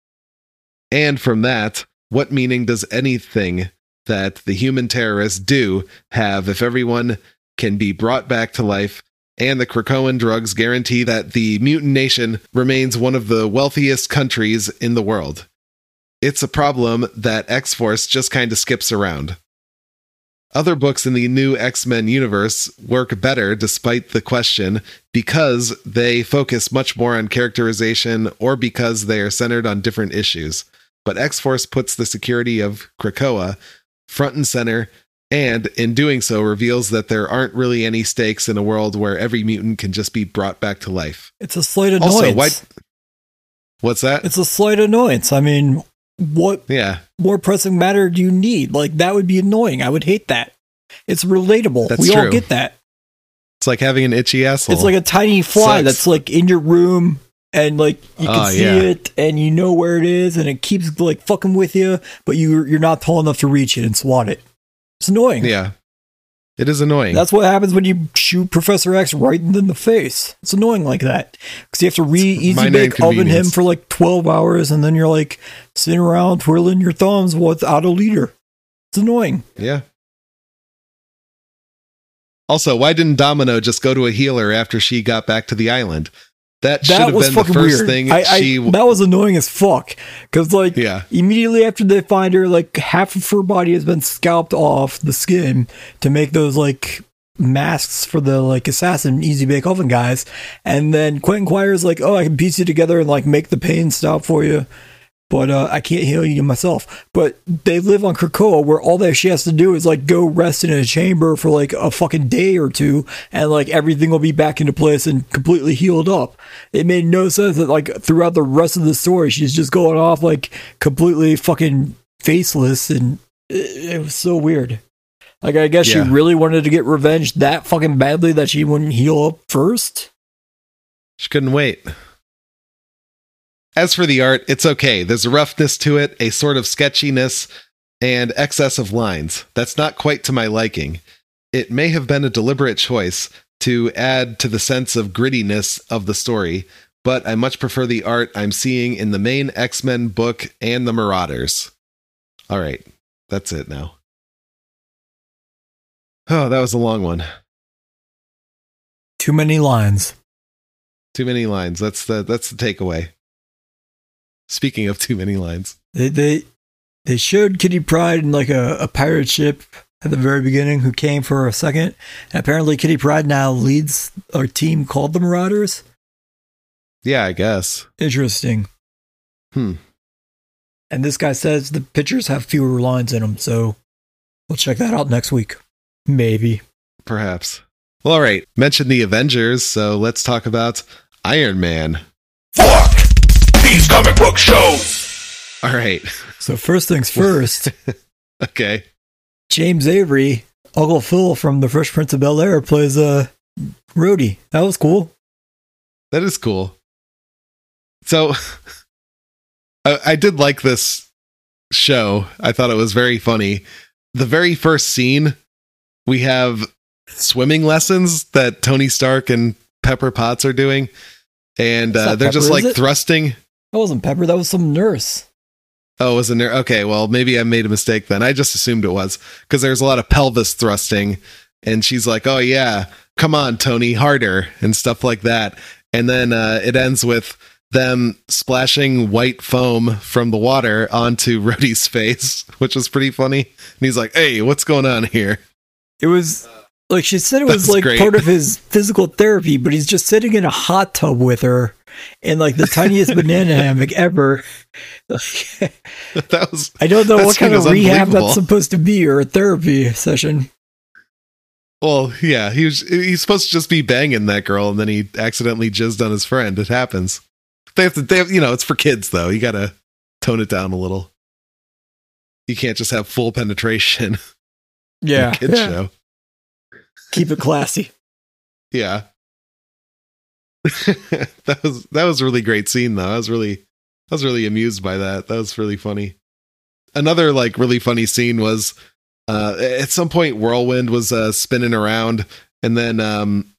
And from that, what meaning does anything that the human terrorists do have if everyone can be brought back to life and the Krakoan drugs guarantee that the mutant nation remains one of the wealthiest countries in the world? It's a problem that X Force just kind of skips around. Other books in the new X Men universe work better despite the question because they focus much more on characterization or because they are centered on different issues. But X Force puts the security of Krakoa front and center, and in doing so, reveals that there aren't really any stakes in a world where every mutant can just be brought back to life. It's a slight annoyance. Also, why? What's that? It's a slight annoyance. I mean, what Yeah, more pressing matter do you need? Like that would be annoying. I would hate that. It's relatable. That's we all get that. it's like having an itchy asshole. It's like a tiny fly Sucks. that's like in your room and like you can Oh, see yeah. it and you know where it is and it keeps like fucking with you, but you you're not tall enough to reach it and swat it. It's annoying. yeah, it is annoying. That's what happens when you shoot Professor X right in the face. It's annoying like that because you have to re easy bake oven him for like twelve hours, and then you're like sitting around twirling your thumbs without a leader. It's annoying. Yeah. Also, why didn't Domino just go to a healer after she got back to the island? That should That have was been the fucking first weird. thing I, I- she. that was annoying as fuck. Because like yeah, immediately after they find her, like half of her body has been scalped off the skin to make those like masks for the like assassin easy bake oven guys. And then Quentin Quire's like, oh, I can piece you together and like make the pain stop for you. But uh, I can't heal you myself. But they live on Krakoa, where all that she has to do is like go rest in a chamber for like a fucking day or two, and like everything will be back into place and completely healed up. It made no sense that like throughout the rest of the story, she's just going off like completely fucking faceless, and it, it was so weird. Like I guess Yeah. she really wanted to get revenge that fucking badly that she wouldn't heal up first. she couldn't wait. As for the art, it's okay. There's a roughness to it, a sort of sketchiness, and excess of lines. That's not quite to my liking. It may have been a deliberate choice to add to the sense of grittiness of the story, but I much prefer the art I'm seeing in the main X Men book and the Marauders. All right. That's it now. Oh, that was a long one. Too many lines. Too many lines. That's the that's the takeaway. Speaking of too many lines. They they they showed Kitty Pryde in like a, a pirate ship at the very beginning who came for a second. And apparently Kitty Pryde now leads a team called the Marauders. Yeah, I guess. Interesting. Hmm. And this guy says the pictures have fewer lines in them, so we'll check that out next week. Maybe. Perhaps. Well, all right. Mention the Avengers, so let's talk about Iron Man. Fuck these comic book shows. All right. So first things first, Okay. James Avery, Uncle Phil from The Fresh Prince of Bel Air, plays uh, Rhodey. That was cool. That is cool. So I, I did like this show. I thought it was very funny. The very first scene, we have swimming lessons that Tony Stark and Pepper Potts are doing. And uh, they're just like thrusting. That wasn't Pepper. That was some nurse. Oh, it was it nurse. Okay, well, maybe I made a mistake then. I just assumed it was because there's a lot of pelvis thrusting, and she's like, "Oh yeah, come on, Tony, harder," and stuff like that. And then uh, it ends with them splashing white foam from the water onto Rhodey's face, which was pretty funny. And he's like, "Hey, what's going on here?" It was like she said it was like great. part of his physical therapy, but he's just sitting in a hot tub with her in like the tiniest banana hammock ever. that was I don't know what kind of rehab that's supposed to be or a therapy session. well, yeah. He was he's supposed to just be banging that girl, and then he accidentally jizzed on his friend. It happens. They have to. They have, you know, it's for kids though. You got to tone it down a little. You can't just have full penetration. in a Yeah. show. Keep it classy. Yeah. that was that was a really great scene though. I was really I was really amused by that. That was really funny. Another like really funny scene was uh at some point Whirlwind was uh spinning around and then um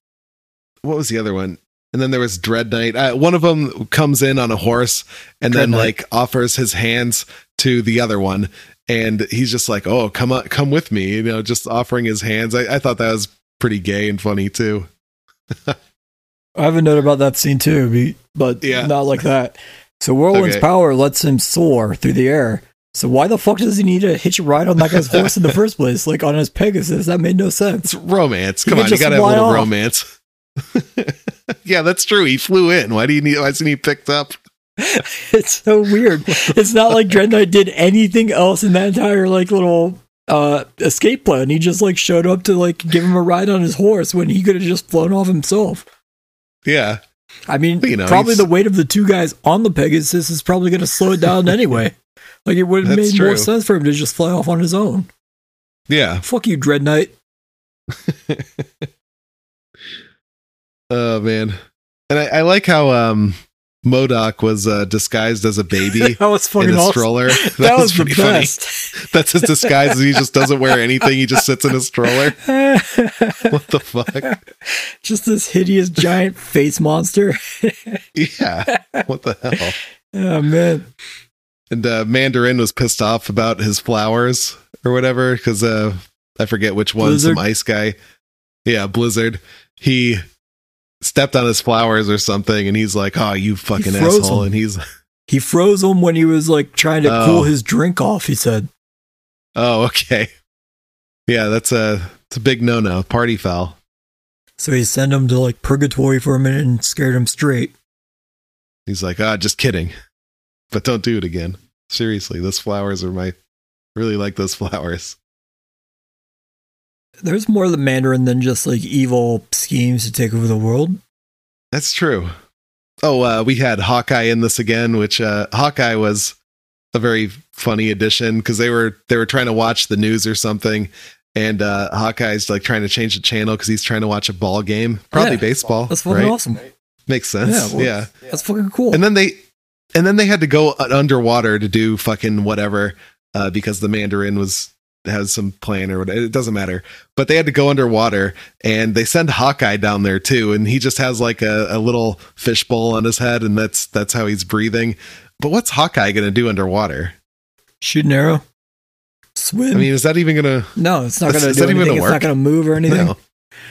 what was the other one? And then there was Dread Knight. Uh, one of them comes in on a horse and Dread then Knight. like offers his hands to the other one and he's just like, "Oh, come on, come with me," you know, just offering his hands. I, I thought that was pretty gay and funny too. I have a note about that scene too, but Yeah. not like that. So Whirlwind's Okay. power lets him soar through the air. So why the fuck does he need to hitch a ride on that guy's horse in the first place? Like on his Pegasus, that made no sense. It's romance. Come on, you gotta have a little off. romance. yeah, that's true. He flew in. Why do you need? Why isn't he picked up? It's so weird. It's not like Knight did anything else in that entire like little uh escape plan. He just like showed up to like give him a ride on his horse when he could have just flown off himself. Yeah, I mean, You know, probably the weight of the two guys on the Pegasus is probably going to slow it down anyway. Like it would have made more sense for him to just fly off on his own. yeah. Fuck you, Dread Knight. Oh man, and I, I like how um MODOK was uh, disguised as a baby That was in a awesome. stroller. That, That, was, the pretty funny. That's his disguise. He just doesn't wear anything. He just sits in a stroller. What the fuck? just this hideous giant face monster. Yeah. What the hell? oh man. And uh, Mandarin was pissed off about his flowers or whatever because uh, I forget which one. Blizzard? Some ice guy. Yeah, Blizzard. He stepped on his flowers or something, and he's like, "Oh, you fucking asshole!" him. And he's, He froze him when he was like trying to Oh. cool his drink off, he said. "Oh, okay." Yeah, that's a it's a big no no. Party foul. So he sent him to like purgatory for a minute and scared him straight. He's like, "Ah, just kidding, but don't do it again." Seriously, those flowers are my. Really like those flowers. There's more of the Mandarin than just like evil schemes to take over the world. That's true. Oh, uh, we had Hawkeye in this again, which uh, Hawkeye was a very funny addition because they were they were trying to watch the news or something, and uh, Hawkeye's like trying to change the channel because he's trying to watch a ball game, probably Yeah. baseball. That's fucking right? awesome. Makes sense. Yeah, well, yeah. That's fucking cool. And then they and then they had to go underwater to do fucking whatever uh, because the Mandarin was has some plan or whatever. It doesn't matter. But they had to go underwater and they send Hawkeye down there too, and he just has like a, a little fishbowl on his head, and that's that's how he's breathing. But what's Hawkeye gonna do underwater? Shoot an arrow. swim. I mean, is that even gonna? no, it's not going to is do that even anything. gonna It's not going to move or anything. No,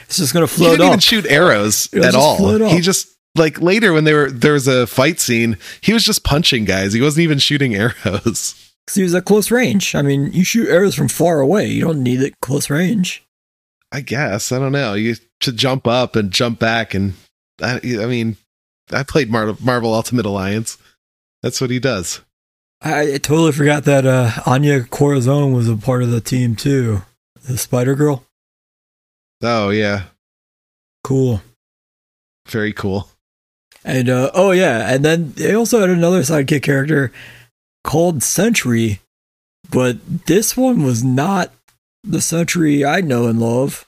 It's just going to float he didn't even shoot arrows at all. He just like later when they were there was a fight scene. He was just punching guys. He wasn't even shooting arrows. 'Cause he was at close range. I mean, you shoot arrows from far away. You don't need it close range. I guess I don't know. You should jump up and jump back, and I, I mean, I played Mar- Marvel Ultimate Alliance. That's what he does. I, I totally forgot that uh, Anya Corazon was a part of the team too. The Spider Girl. Oh yeah, Cool. very cool. And uh, oh yeah, and then they also had another sidekick character called Sentry, but this one was not the Sentry I know and love.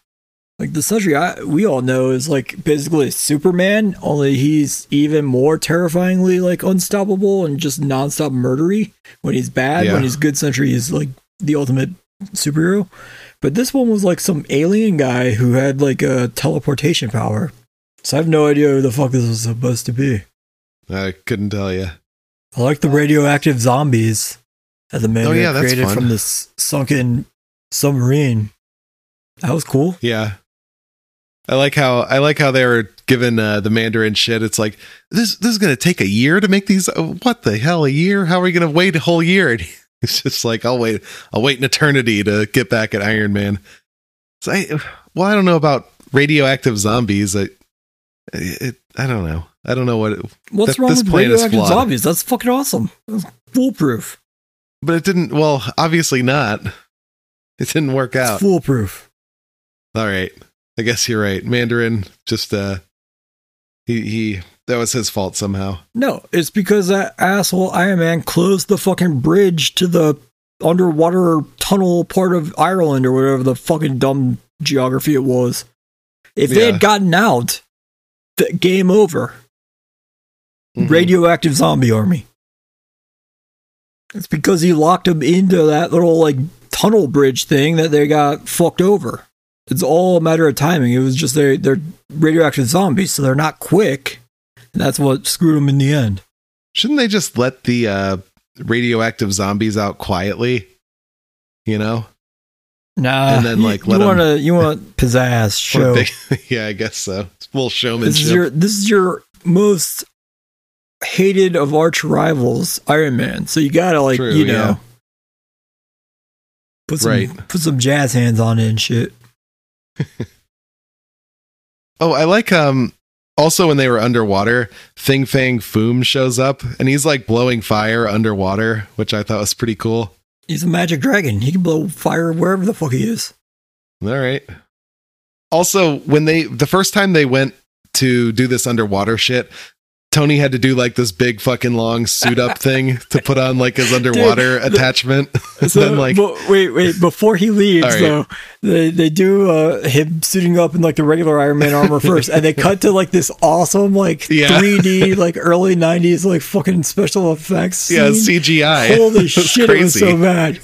Like the Sentry I we all know is like basically Superman, only he's even more terrifyingly like unstoppable and just nonstop murdery when he's bad. Yeah. When he's good, Sentry is like the ultimate superhero. But this one was like some alien guy who had like a teleportation power. So I have no idea who the fuck this was supposed to be. I couldn't tell you. I like the radioactive zombies that the man Oh, yeah, created fun. from this sunken submarine. That was cool. Yeah. I like how I like how they were given uh, the Mandarin shit. It's like this this is gonna take a year to make these. uh, What the hell, a year? How are we gonna wait a whole year? And it's just like I'll wait. I'll wait an eternity to get back at Iron Man. So I, well, I don't know about radioactive zombies. I, it, I don't know. I don't know what. It, What's That- wrong this with plan is radioactive flawed. zombies? That's fucking awesome. That's foolproof. but it didn't. Well, obviously not. It didn't work It's out. foolproof. All right. I guess you're right. Mandarin just uh he he that was his fault somehow. No, it's because that asshole Iron Man closed the fucking bridge to the underwater tunnel part of Ireland or whatever the fucking dumb geography it was. If they Yeah. had gotten out, the game over. Mhm. radioactive zombie army. It's because he locked them into that little like tunnel bridge thing that they got fucked over. It's all a matter of timing. It was just they they're radioactive zombies, so they're not quick, and that's what screwed them in the end. Shouldn't they just let the uh radioactive zombies out quietly? You know? Nah, And then, you- like, you, let 'em- want to you want pizzazz show. yeah, I guess so. It's full This is your this is your most hated of arch rivals, Iron Man. So you gotta like True, you yeah. know put some Right. put some jazz hands on it and shit. oh, I like um also when they were underwater, Fin Fang Foom shows up and he's like blowing fire underwater, which I thought was pretty cool. He's a magic dragon. He can blow fire wherever the fuck he is. All right. Also, when they the first time they went to do this underwater shit, Tony had to do like this big fucking long suit up thing to put on like his underwater the- attachment. So, then like wait, wait. Before he leaves, right. though, they they do uh, him suiting up in like the regular Iron Man armor first, and they cut to like this awesome like Yeah. 3D like early '90s like fucking special effects. yeah. CGI. Holy shit! It was so bad.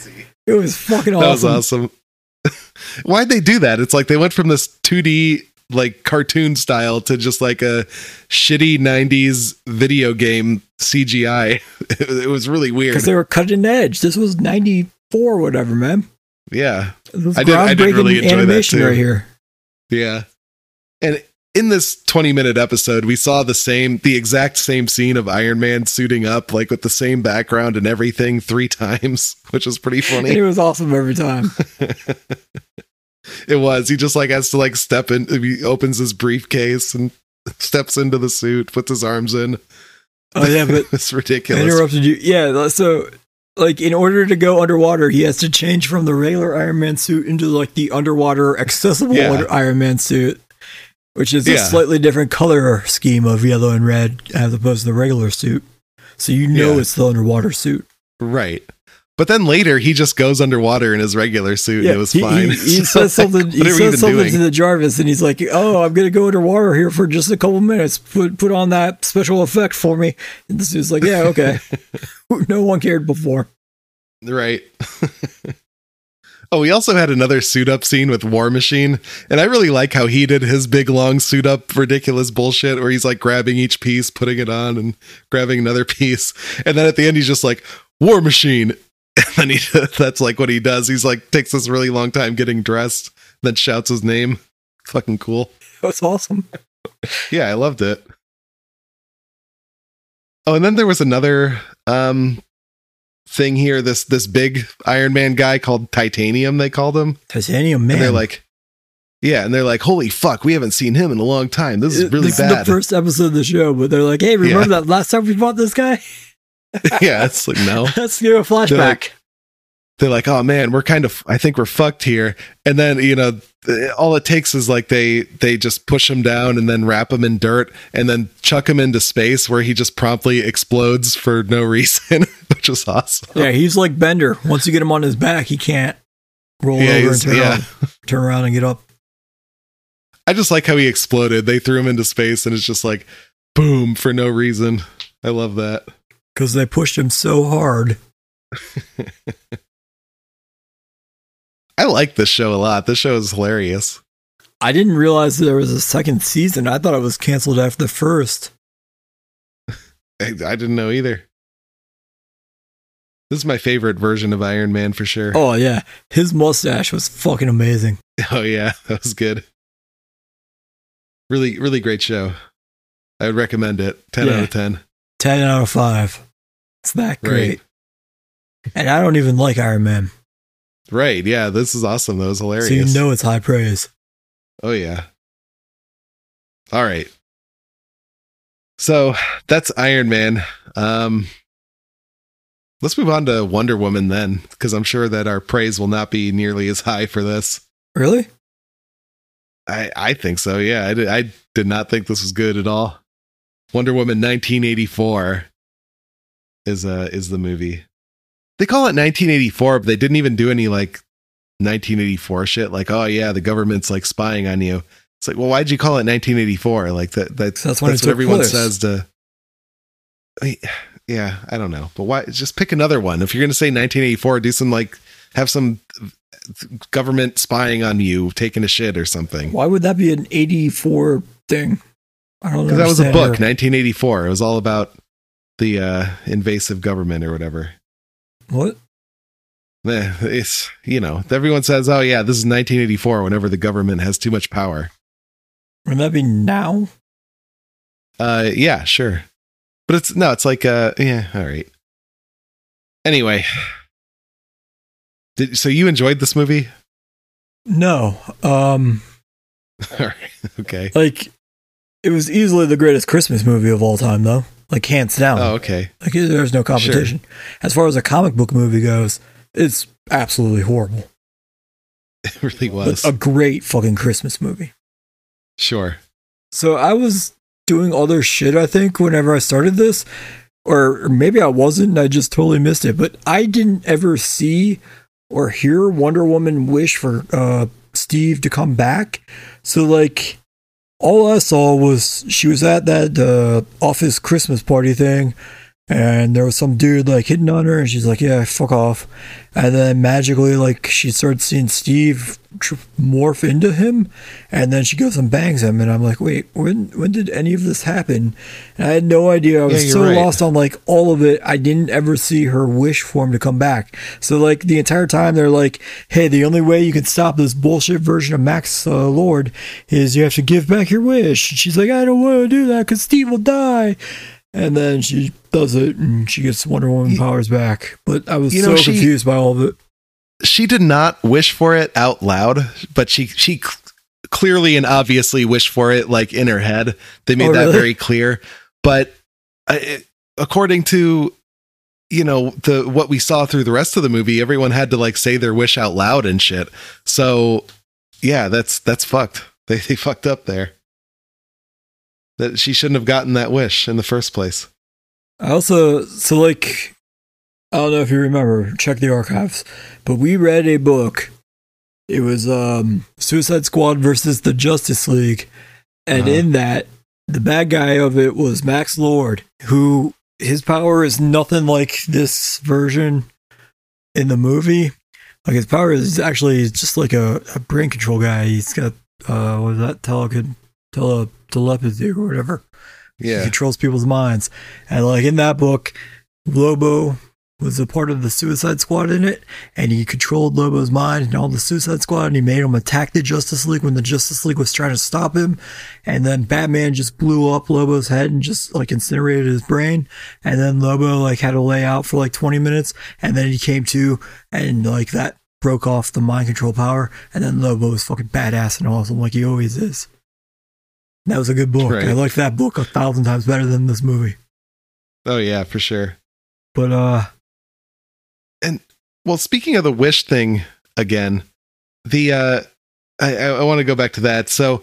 It was fucking awesome. That was awesome. awesome. Why'd they do that? It's like they went from this 2D like cartoon style to just like a shitty 90s video game CGI. It, was really weird. Because they were cutting edge. This was '94, whatever, man. yeah. I did- I did really enjoy that animation too. right here. Yeah. And in this 20 minute episode, we saw the same, the exact same scene of Iron Man suiting up, like with the same background and everything three times, which was pretty funny. it was awesome every time. it was. He just like has to like step in, he opens his briefcase and steps into the suit, puts his arms in. Oh yeah, but it's I ridiculous. interrupted you. Yeah, so like in order to go underwater, he has to change from the regular Iron Man suit into like the underwater accessible Yeah. under- Iron Man suit, which is a slightly different color scheme of yellow and red as opposed to the regular suit. So you know Yeah. it's the underwater suit. Right. But then later he just goes underwater in his regular suit and it was he, fine. He, he So, says something. He what are we says something doing? to the Jarvis, and he's like, "Oh, I'm gonna go underwater here for just a couple minutes. Put put on that special effect for me." And this is like, "Yeah, okay." no one cared before. Right. oh, we also had another suit up scene with War Machine, and I really like how he did his big long suit up ridiculous bullshit where he's like grabbing each piece, putting it on, and grabbing another piece, and then at the end he's just like War Machine, And then he that's like what he does. He's like takes this really long time getting dressed, then shouts his name. Fucking cool. That's awesome. Yeah, I loved it. Oh, and then there was another um thing here. This this big Iron Man guy called Titanium. They called him. Titanium man. And they're like, yeah, and they're like, holy fuck, we haven't seen him in a long time. This is really this bad. is the first episode of the show, but they're like, hey, remember Yeah. that last time we fought this guy? yeah, it's like no. Let's do a flashback. like- They're like, oh man, we're kind of, I think we're fucked here. And then you know, all it takes is like they they just push him down and then wrap him in dirt and then chuck him into space where he just promptly explodes for no reason, which is awesome. yeah, he's like Bender. Once you get him on his back, he can't roll Yeah, over and turn, yeah. around, turn around and get up. I just like how he exploded. They threw him into space and it's just like boom for no reason. I love that. Because they pushed him so hard. I like this show a lot. This show is hilarious. I didn't realize there was a second season. I thought it was canceled after the first. I, I didn't know either. This is my favorite version of Iron Man for sure. Oh yeah, his mustache was fucking amazing. Oh yeah, that was good. Really, really great show. I would recommend it. Ten Yeah. out of ten. Ten out of five. It's that great. And I don't even like Iron Man, Right. Yeah, this is awesome. That was hilarious. so you know it's high praise. Oh yeah. All right. So that's Iron Man. Um let's move on to Wonder Woman then, because I'm sure that our praise will not be nearly as high for this. Really? I I think so. Yeah, I did, I did not think this was good at all. Wonder Woman 1984 is uh is the movie. They call it 1984, but they didn't even do any like 1984 shit. Like, oh yeah, the government's like spying on you. It's like, well, why'd you call it 1984? Like that. That's So that's that's what everyone place. says to. I mean, yeah, I don't know, but why? Just pick another one. If you're gonna say 1984, do some like have some government spying on you, taking a shit or something. Why would that be an eighty-four thing? I don't know. Because that was a book, 1984. It was all about the uh, invasive government or whatever. What? Eh, It's you know everyone says, "Oh yeah, this is 1984." Whenever the government has too much power. Wouldn't that be now? Uh, yeah, sure, but it's no, it's like uh, yeah, all right. Anyway, did so you enjoyed this movie? No. Um. all right, okay. Like, it was easily the greatest Christmas movie of all time, though. Like hands down. Oh, okay. Like there's no competition. As far as a comic book movie goes, it's absolutely horrible. It really But was. a great fucking Christmas movie. Sure. So I was doing other shit, I think, whenever I started this. Or, or maybe I wasn't and I just totally missed it. But I didn't ever see or hear Wonder Woman wish for uh, Steve to come back. So, like, all I saw was she was at that uh, office Christmas party thing. And there was some dude like hitting on her, and she's like, "Yeah, fuck off." And then magically, like she starts seeing Steve tr- morph into him, and then she goes and bangs him. And I'm like, "Wait, when when did any of this happen?" And I had no idea. I was Yeah, so right. lost on like all of it. I didn't ever see her wish for him to come back. So like the entire time, they're like, "Hey, the only way you can stop this bullshit version of Max uh, Lord is you have to give back your wish." And she's like, "I don't want to do that because Steve will die." And then she does it, and she gets Wonder Woman powers back. But I was You so she- confused by all of it. she did not wish for it out loud, but she she cl- clearly and obviously wished for it like in her head. They made Oh, that really? very clear. But uh, according to you know the what we saw through the rest of the movie, everyone had to like say their wish out loud and shit. So yeah, that's that's fucked. They they fucked up there. That she shouldn't have gotten that wish in the first place. I also so like I don't know if you remember, check the archives, but we read a book. It was um Suicide Squad versus the Justice League, and Uh-huh. in that the bad guy of it was Max Lord, who his power is nothing like this version in the movie. Like his power is actually just like a, a brain control guy. He's got uh what is that tele tele telepathy or whatever. He Yeah. controls people's minds. And like in that book, Lobo was a part of the Suicide Squad in it, and he controlled Lobo's mind and all the Suicide Squad, and he made him attack the Justice League when the Justice League was trying to stop him, and then Batman just blew up Lobo's head and just like incinerated his brain, and then Lobo like had to lay out for like 20 minutes, and then he came to, and like that broke off the mind control power, and then Lobo was fucking badass and awesome like he always is. That was a good book. Right. I like that book a thousand times better than this movie. Oh yeah, for sure. But uh and Well, speaking of the wish thing again, the uh I, I, I want to go back to that. So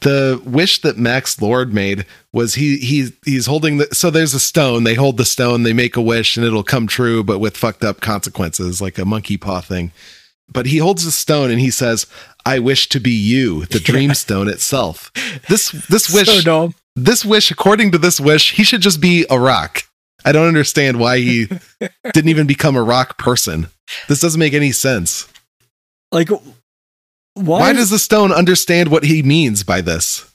the wish that Max Lord made was he he's he's holding the so there's a stone, they hold the stone, they make a wish and it'll come true, but with fucked up consequences, like a monkey paw thing. But he holds the stone and he says, I wish to be you, the dream stone itself. This this wish so this wish, according to this wish, he should just be a rock. I don't understand why he didn't even become a rock person. This doesn't make any sense. Like why, Why does the stone understand what he means by this?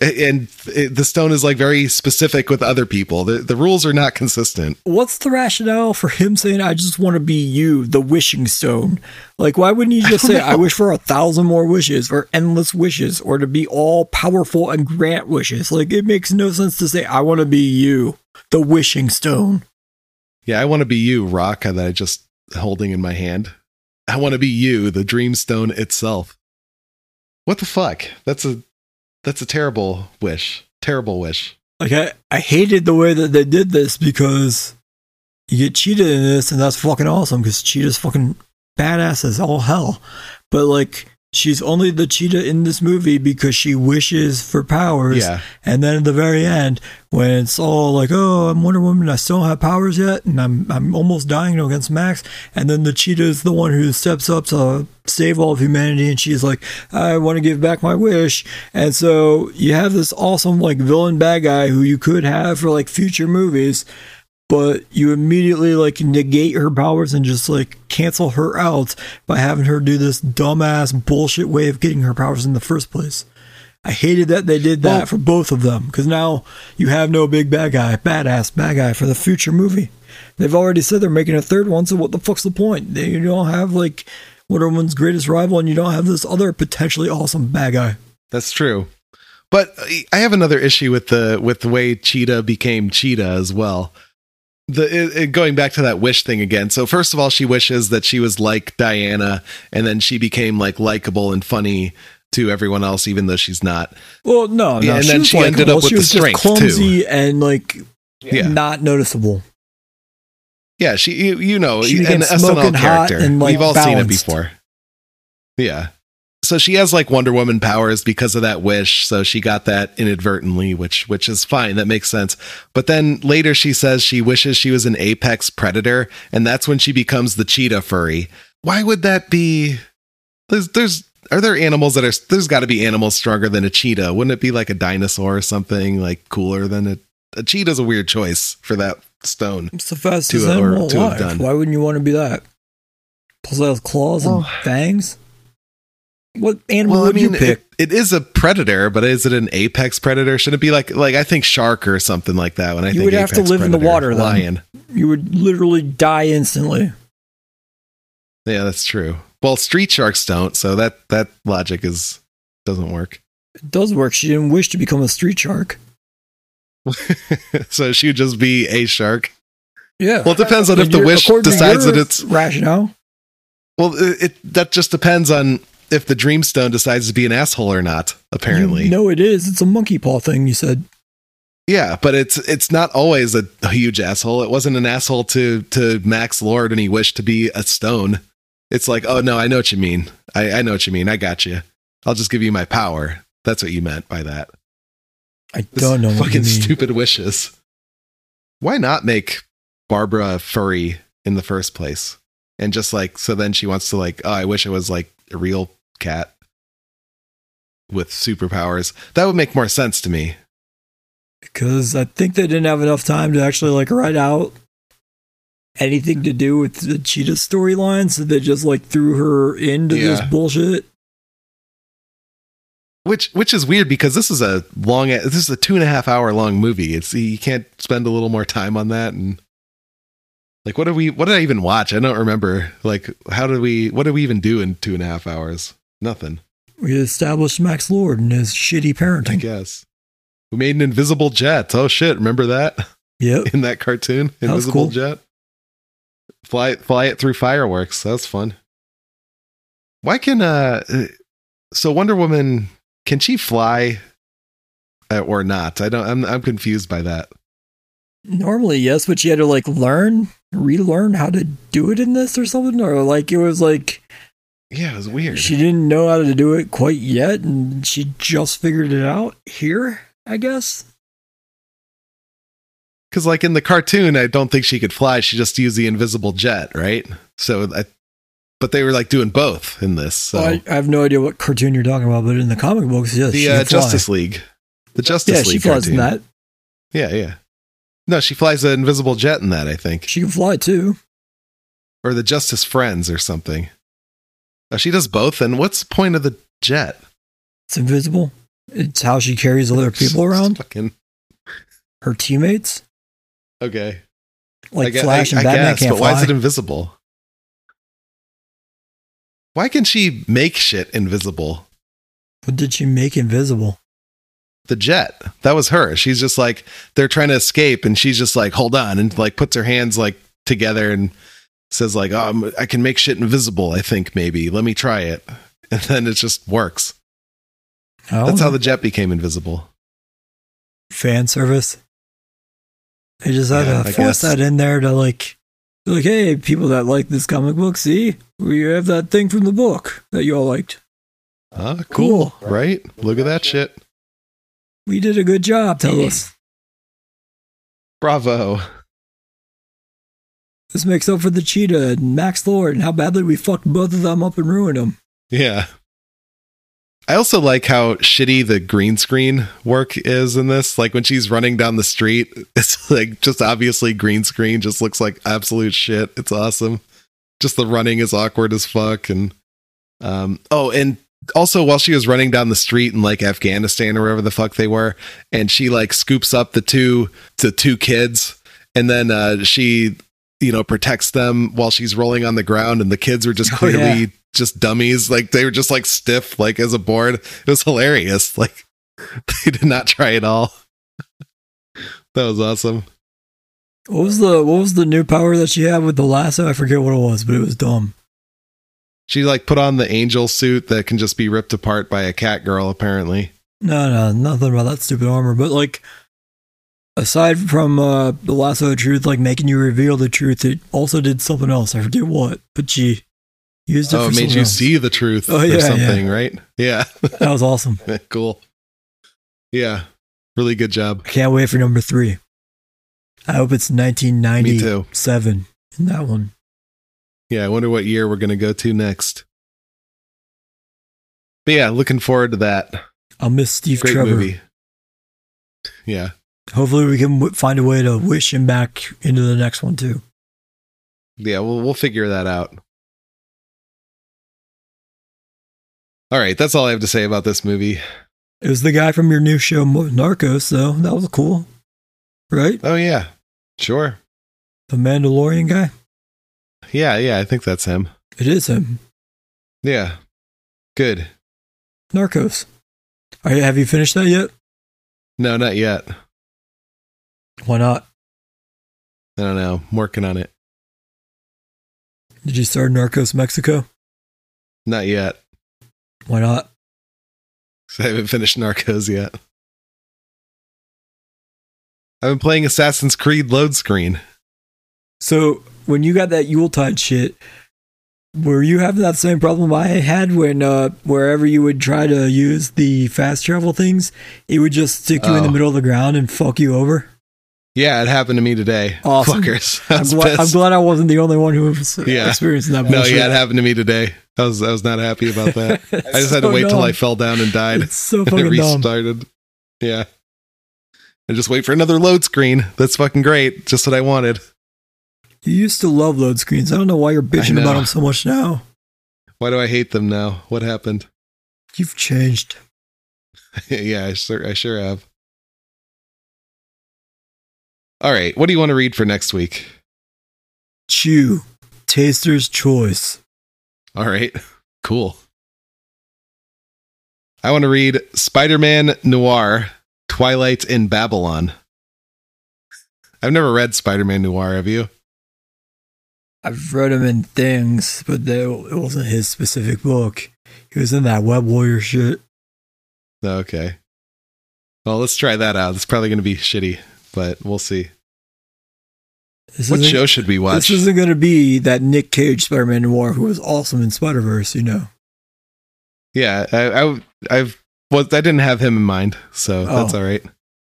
And the stone is like very specific with other people. The, the rules are not consistent. what's the rationale for him saying I just want to be you, the wishing stone? Like why wouldn't he just don't say I wish for a thousand more wishes or endless wishes or to be all powerful and grant wishes? Like it makes no sense to say I want to be you, the wishing stone. Yeah, I want to be you, rock that I just holding in my hand. I want to be you, the dream stone itself. What the fuck? That's a that's a terrible wish. Terrible wish. Like I, I hated the way that they did this because you get cheated in this and that's fucking awesome because Cheetah's fucking badass as all hell. But like she's only the Cheetah in this movie because she wishes for powers. Yeah. And then at the very end, when it's all like, "Oh, I'm Wonder Woman, I still don't have powers yet, and I'm I'm almost dying against Max," and then the cheetah is the one who steps up to save all of humanity, and she's like, "I want to give back my wish," and so you have this awesome like villain bad guy who you could have for like future movies. But you immediately like negate her powers and just like cancel her out by having her do this dumbass bullshit way of getting her powers in the first place. I hated that they did that Well- for both of them because now you have no big bad guy, badass bad guy for the future movie. They've already said they're making a third one, so what the fuck's the point? You don't have like Wonder Woman's greatest rival, and you don't have this other potentially awesome bad guy. That's true. But uh, I have another issue with the with the way Cheetah became Cheetah as well. The it, it- going back to that wish thing again. So first of all, she wishes that she was like Diana, and then she became like likable and funny to everyone else, even though she's not. Well, no, no, and then was she ended up with she the was just strength, clumsy and like Yeah. not noticeable. Yeah, she you, you know She an SNL character. and, like, We've all seen it before. Yeah. So she has like Wonder Woman powers because of that wish. So she got that inadvertently, which which is fine. That makes sense. But then later she says she wishes she was an apex predator, and that's when she becomes the cheetah furry. Why would that be? There's there's are there animals that are there's got to be animals stronger than a cheetah? Wouldn't it be like a dinosaur or something like cooler than a a cheetah's a weird choice for that stone. It's the fastest To- or animal to have alive. done. Why wouldn't you want to be that? Plus, it has claws and fangs. What animal Well, I mean, you pick? it, it is a predator, but is it an apex predator? Should it be like like I think shark or something like that? When I You think would have to live in the water. Lion. you would literally die instantly. Yeah, that's true. Well, street sharks don't, so that that logic is doesn't work. It does work. She didn't wish to become a street shark. so she would just be a shark. Yeah. Well, it depends on if the wish decides that it's rationale. well. It, it that just depends on if the dreamstone decides to be an asshole or not. Apparently, You know it is. It's a monkey paw thing. You said. Yeah, but it's it's not always a, a huge asshole. It wasn't an asshole to to Max Lord and he wished to be a stone. It's like, oh no, I know what you mean. I, I know what you mean. I got you. I'll just give you my power. That's what you meant by that. I don't know what you fucking stupid wishes. Why not make Barbara furry in the first place? And just like so then she wants to like, oh, I wish it was like a real cat with superpowers. That would make more sense to me. because I think they didn't have enough time to actually like write out anything to do with the cheetah storyline, so they just like threw her into this bullshit. Which which is weird because this is a long this is a two and a half hour long movie. It's you can't spend a little more time on that and Like, what did we? What did I even watch? I don't remember. Like, how did we? What did we even do in two and a half hours? Nothing. We established Max Lord and his shitty I parenting. guess. We made an invisible jet. Oh shit! Remember that Yep. in that cartoon? That Invisible cool. jet. Fly fly it through fireworks. That was fun. Why can uh? uh, So Wonder Woman can she fly, uh, or not? I don't. I'm I'm confused by that. Normally, yes, but she had to like learn, relearn how to do it in this or something, or like it was like Yeah, it was weird. she didn't know how to do it quite yet, and she just figured it out here, I guess. Because like in the cartoon, I don't think she could fly. She just used the invisible jet, right? So, I, but they were like doing both in this. So I, I have no idea what cartoon you're talking about, but in the comic books, yes, she the uh. Justice League, the Justice Yeah, League she flies cartoon. in that. Yeah, yeah. No, she flies an invisible jet in that. I think, She can fly too. or the Justice Friends or something. Oh, she does both. And what's the point of the jet? It's invisible. It's how she carries other people around, Fucking her teammates. okay. Like I gue- Flash I- and I guess, can't but fly. why is it invisible? Why can she make shit invisible? what did she make invisible? the jet. That was her. She's just like they're trying to escape, and she's just like, hold on, and like puts her hands like together and says like, oh, I'm, I can make shit invisible. I think maybe let me try it, and then it just works. Oh, That's how the jet became invisible. fan service. They just had Yeah, to I force guess. that in there to like, like, hey, people that like this comic book, see, we have that thing from the book that you all liked. Ah, cool, right? Look at that shit. We did a good job. Tell us Bravo. This makes up for the cheetah and Max Lord and how badly we fucked both of them up and ruined them. Yeah. I also like how shitty the green screen work is in this. Like when she's running down the street, it's like just obviously green screen, just looks like absolute shit. It's awesome. Just the running is awkward as fuck. And um oh, and also while she was running down the street in like Afghanistan or wherever the fuck they were, and she like scoops up the two the two kids, and then uh she you know protects them while she's rolling on the ground, and the kids are just Oh, clearly yeah. just dummies. Like they were just like stiff, like as a board. It was hilarious. Like they did not try at all. that was awesome. What was the what was the new power that she had with the lasso? I forget what it was, but it was dumb. She like put on the angel suit that can just be ripped apart by a cat girl, apparently. No, no, nothing about that stupid armor. But like, aside from uh, the lasso of truth, like making you reveal the truth, it also did something else. I forget what, but she used it. Oh, for it made you else. see the truth Oh, yeah, or yeah. something, right? Yeah. That was awesome. cool. Yeah. Really good job. I can't wait for number three. I hope it's 1997 in that one. Yeah, I wonder what year we're going to go to next. But yeah, looking forward to that. I'll miss Steve Great Trevor. movie. Yeah. Hopefully, we can w- find a way to wish him back into the next one too. Yeah, we'll we'll figure that out. All right, that's all I have to say about this movie. It was the guy from your new show, Narcos, so that was cool, right? Oh yeah. Sure. The Mandalorian guy. Yeah, yeah, I think that's him. It is him. Yeah. Good. Narcos. Are you, have you finished that yet? No, not yet. Why not? I don't know. I'm working on it. Did you start Narcos Mexico? Not yet. Why not? I haven't finished Narcos yet. I've been playing Assassin's Creed load screen. So when you got that Yuletide shit, were you having that same problem I had when uh, wherever you would try to use the fast travel things, it would just stick you in the Oh. middle of the ground and fuck you over? Yeah, it happened to me today. Awesome. Fuckers. I'm glad, I'm glad I wasn't the only one who Yeah. experiencing that No, bullshit. yeah, it happened to me today. I was I was not happy about that. I just had to wait till I fell down and died. It's so and it fucking dumb. restarted. Yeah. And just wait for another load screen. That's fucking great. Just what I wanted. You used to love load screens. I don't know why you're bitching about them so much now. Why do I hate them now? What happened? You've changed. yeah, I sure I sure have. All right, what do you want to read for next week? Chew, Taster's Choice. All right. Cool. I want to read Spider Man Noir Twilight in Babylon. I've never read Spider Man Noir, have you? I've read him in things, but they, it wasn't his specific book. He was in that Web Warrior shit. Okay. Well, let's try that out. It's probably going to be shitty, but we'll see. This What show should we watch? This isn't going to be that Nick Cage Spider Man Noir who was awesome in Spider Verse, you know. Yeah, I, I, I've, well, I didn't have him in mind, so oh. that's Oh. all right.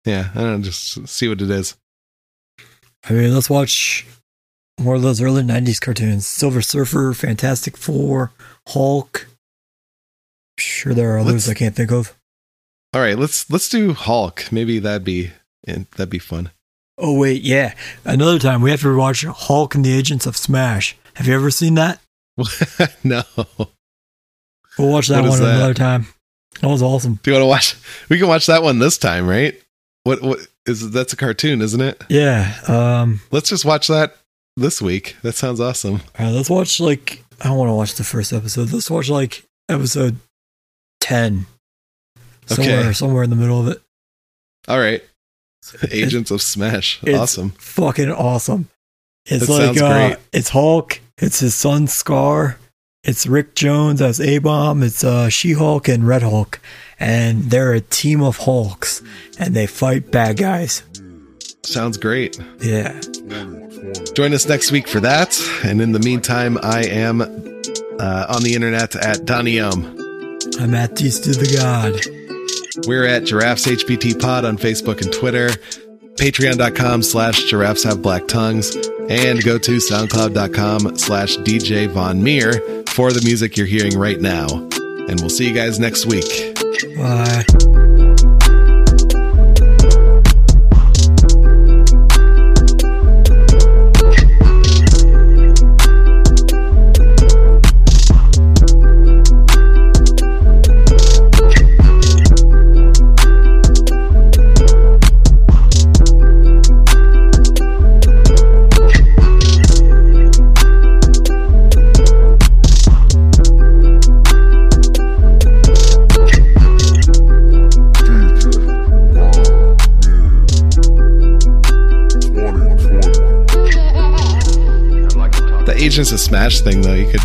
Yeah, I don't know, just see what it is. I mean, let's watch more of those early 90s cartoons Silver Surfer, Fantastic Four, Hulk. Sure, there are others I can't think of. All right, let's let's do Hulk. Maybe that'd be and that'd be fun. Oh, wait, yeah. Another time we have to watch Hulk and the Agents of Smash. Have you ever seen that? no, We'll watch that one that? another time. That was awesome. do you want to watch? We can watch that one this time, right? What what is that's a cartoon, isn't it? Yeah. Um, Let's just watch that this week. That sounds awesome. all right, let's watch, like, I don't want to watch the first episode. Let's watch, like, episode 10. Somewhere, Okay. somewhere in the middle of it. All right, Agents of Smash, it's- awesome. fucking awesome. It's That like uh, it's Hulk, it's his son Skaar, it's Rick Jones as A Bomb, it's uh, She Hulk and Red Hulk, and they're a team of Hulks, and they fight bad guys. Sounds great. Yeah, Join us next week for that. And in the meantime, I am uh, on the internet at Donny Um. I'm at East to the God. We're at Giraffes HBT Pod on Facebook and Twitter, patreon.com slash giraffes have black tongues, and go to soundcloud.com slash DJ Von Meer for the music you're hearing right now. And we'll see you guys next week. Bye. Agents of Smash thing, though, you could,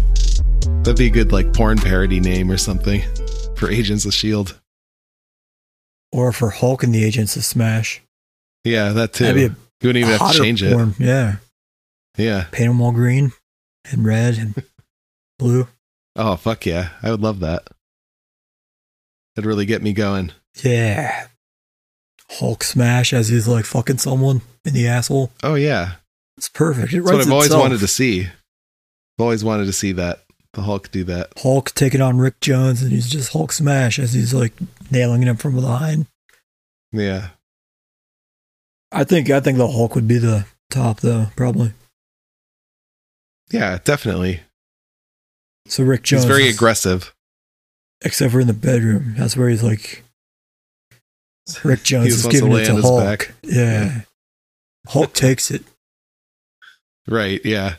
that'd be a good, like, porn parody name or something for Agents of S.H.I.E.L.D. Or for Hulk and the Agents of Smash. Yeah, that too. You wouldn't even have to change it. Yeah, Yeah. paint them all green and red and blue. Oh, fuck yeah. I would love that. That'd really get me going. Yeah. Hulk smash as he's like fucking someone in the asshole. Oh, yeah. It's perfect. It That's what I've always wanted to see. I've always wanted to see that. The Hulk do that. Hulk taking on Rick Jones, and he's just Hulk smash as he's like nailing him from behind. Yeah. I think I think the Hulk would be the top though, probably. Yeah, definitely. So Rick Jones, He's very aggressive. except for in the bedroom. That's where he's like Rick Jones is just wants to giving it to Hulk. back. Yeah, Hulk takes it. Right. Yeah.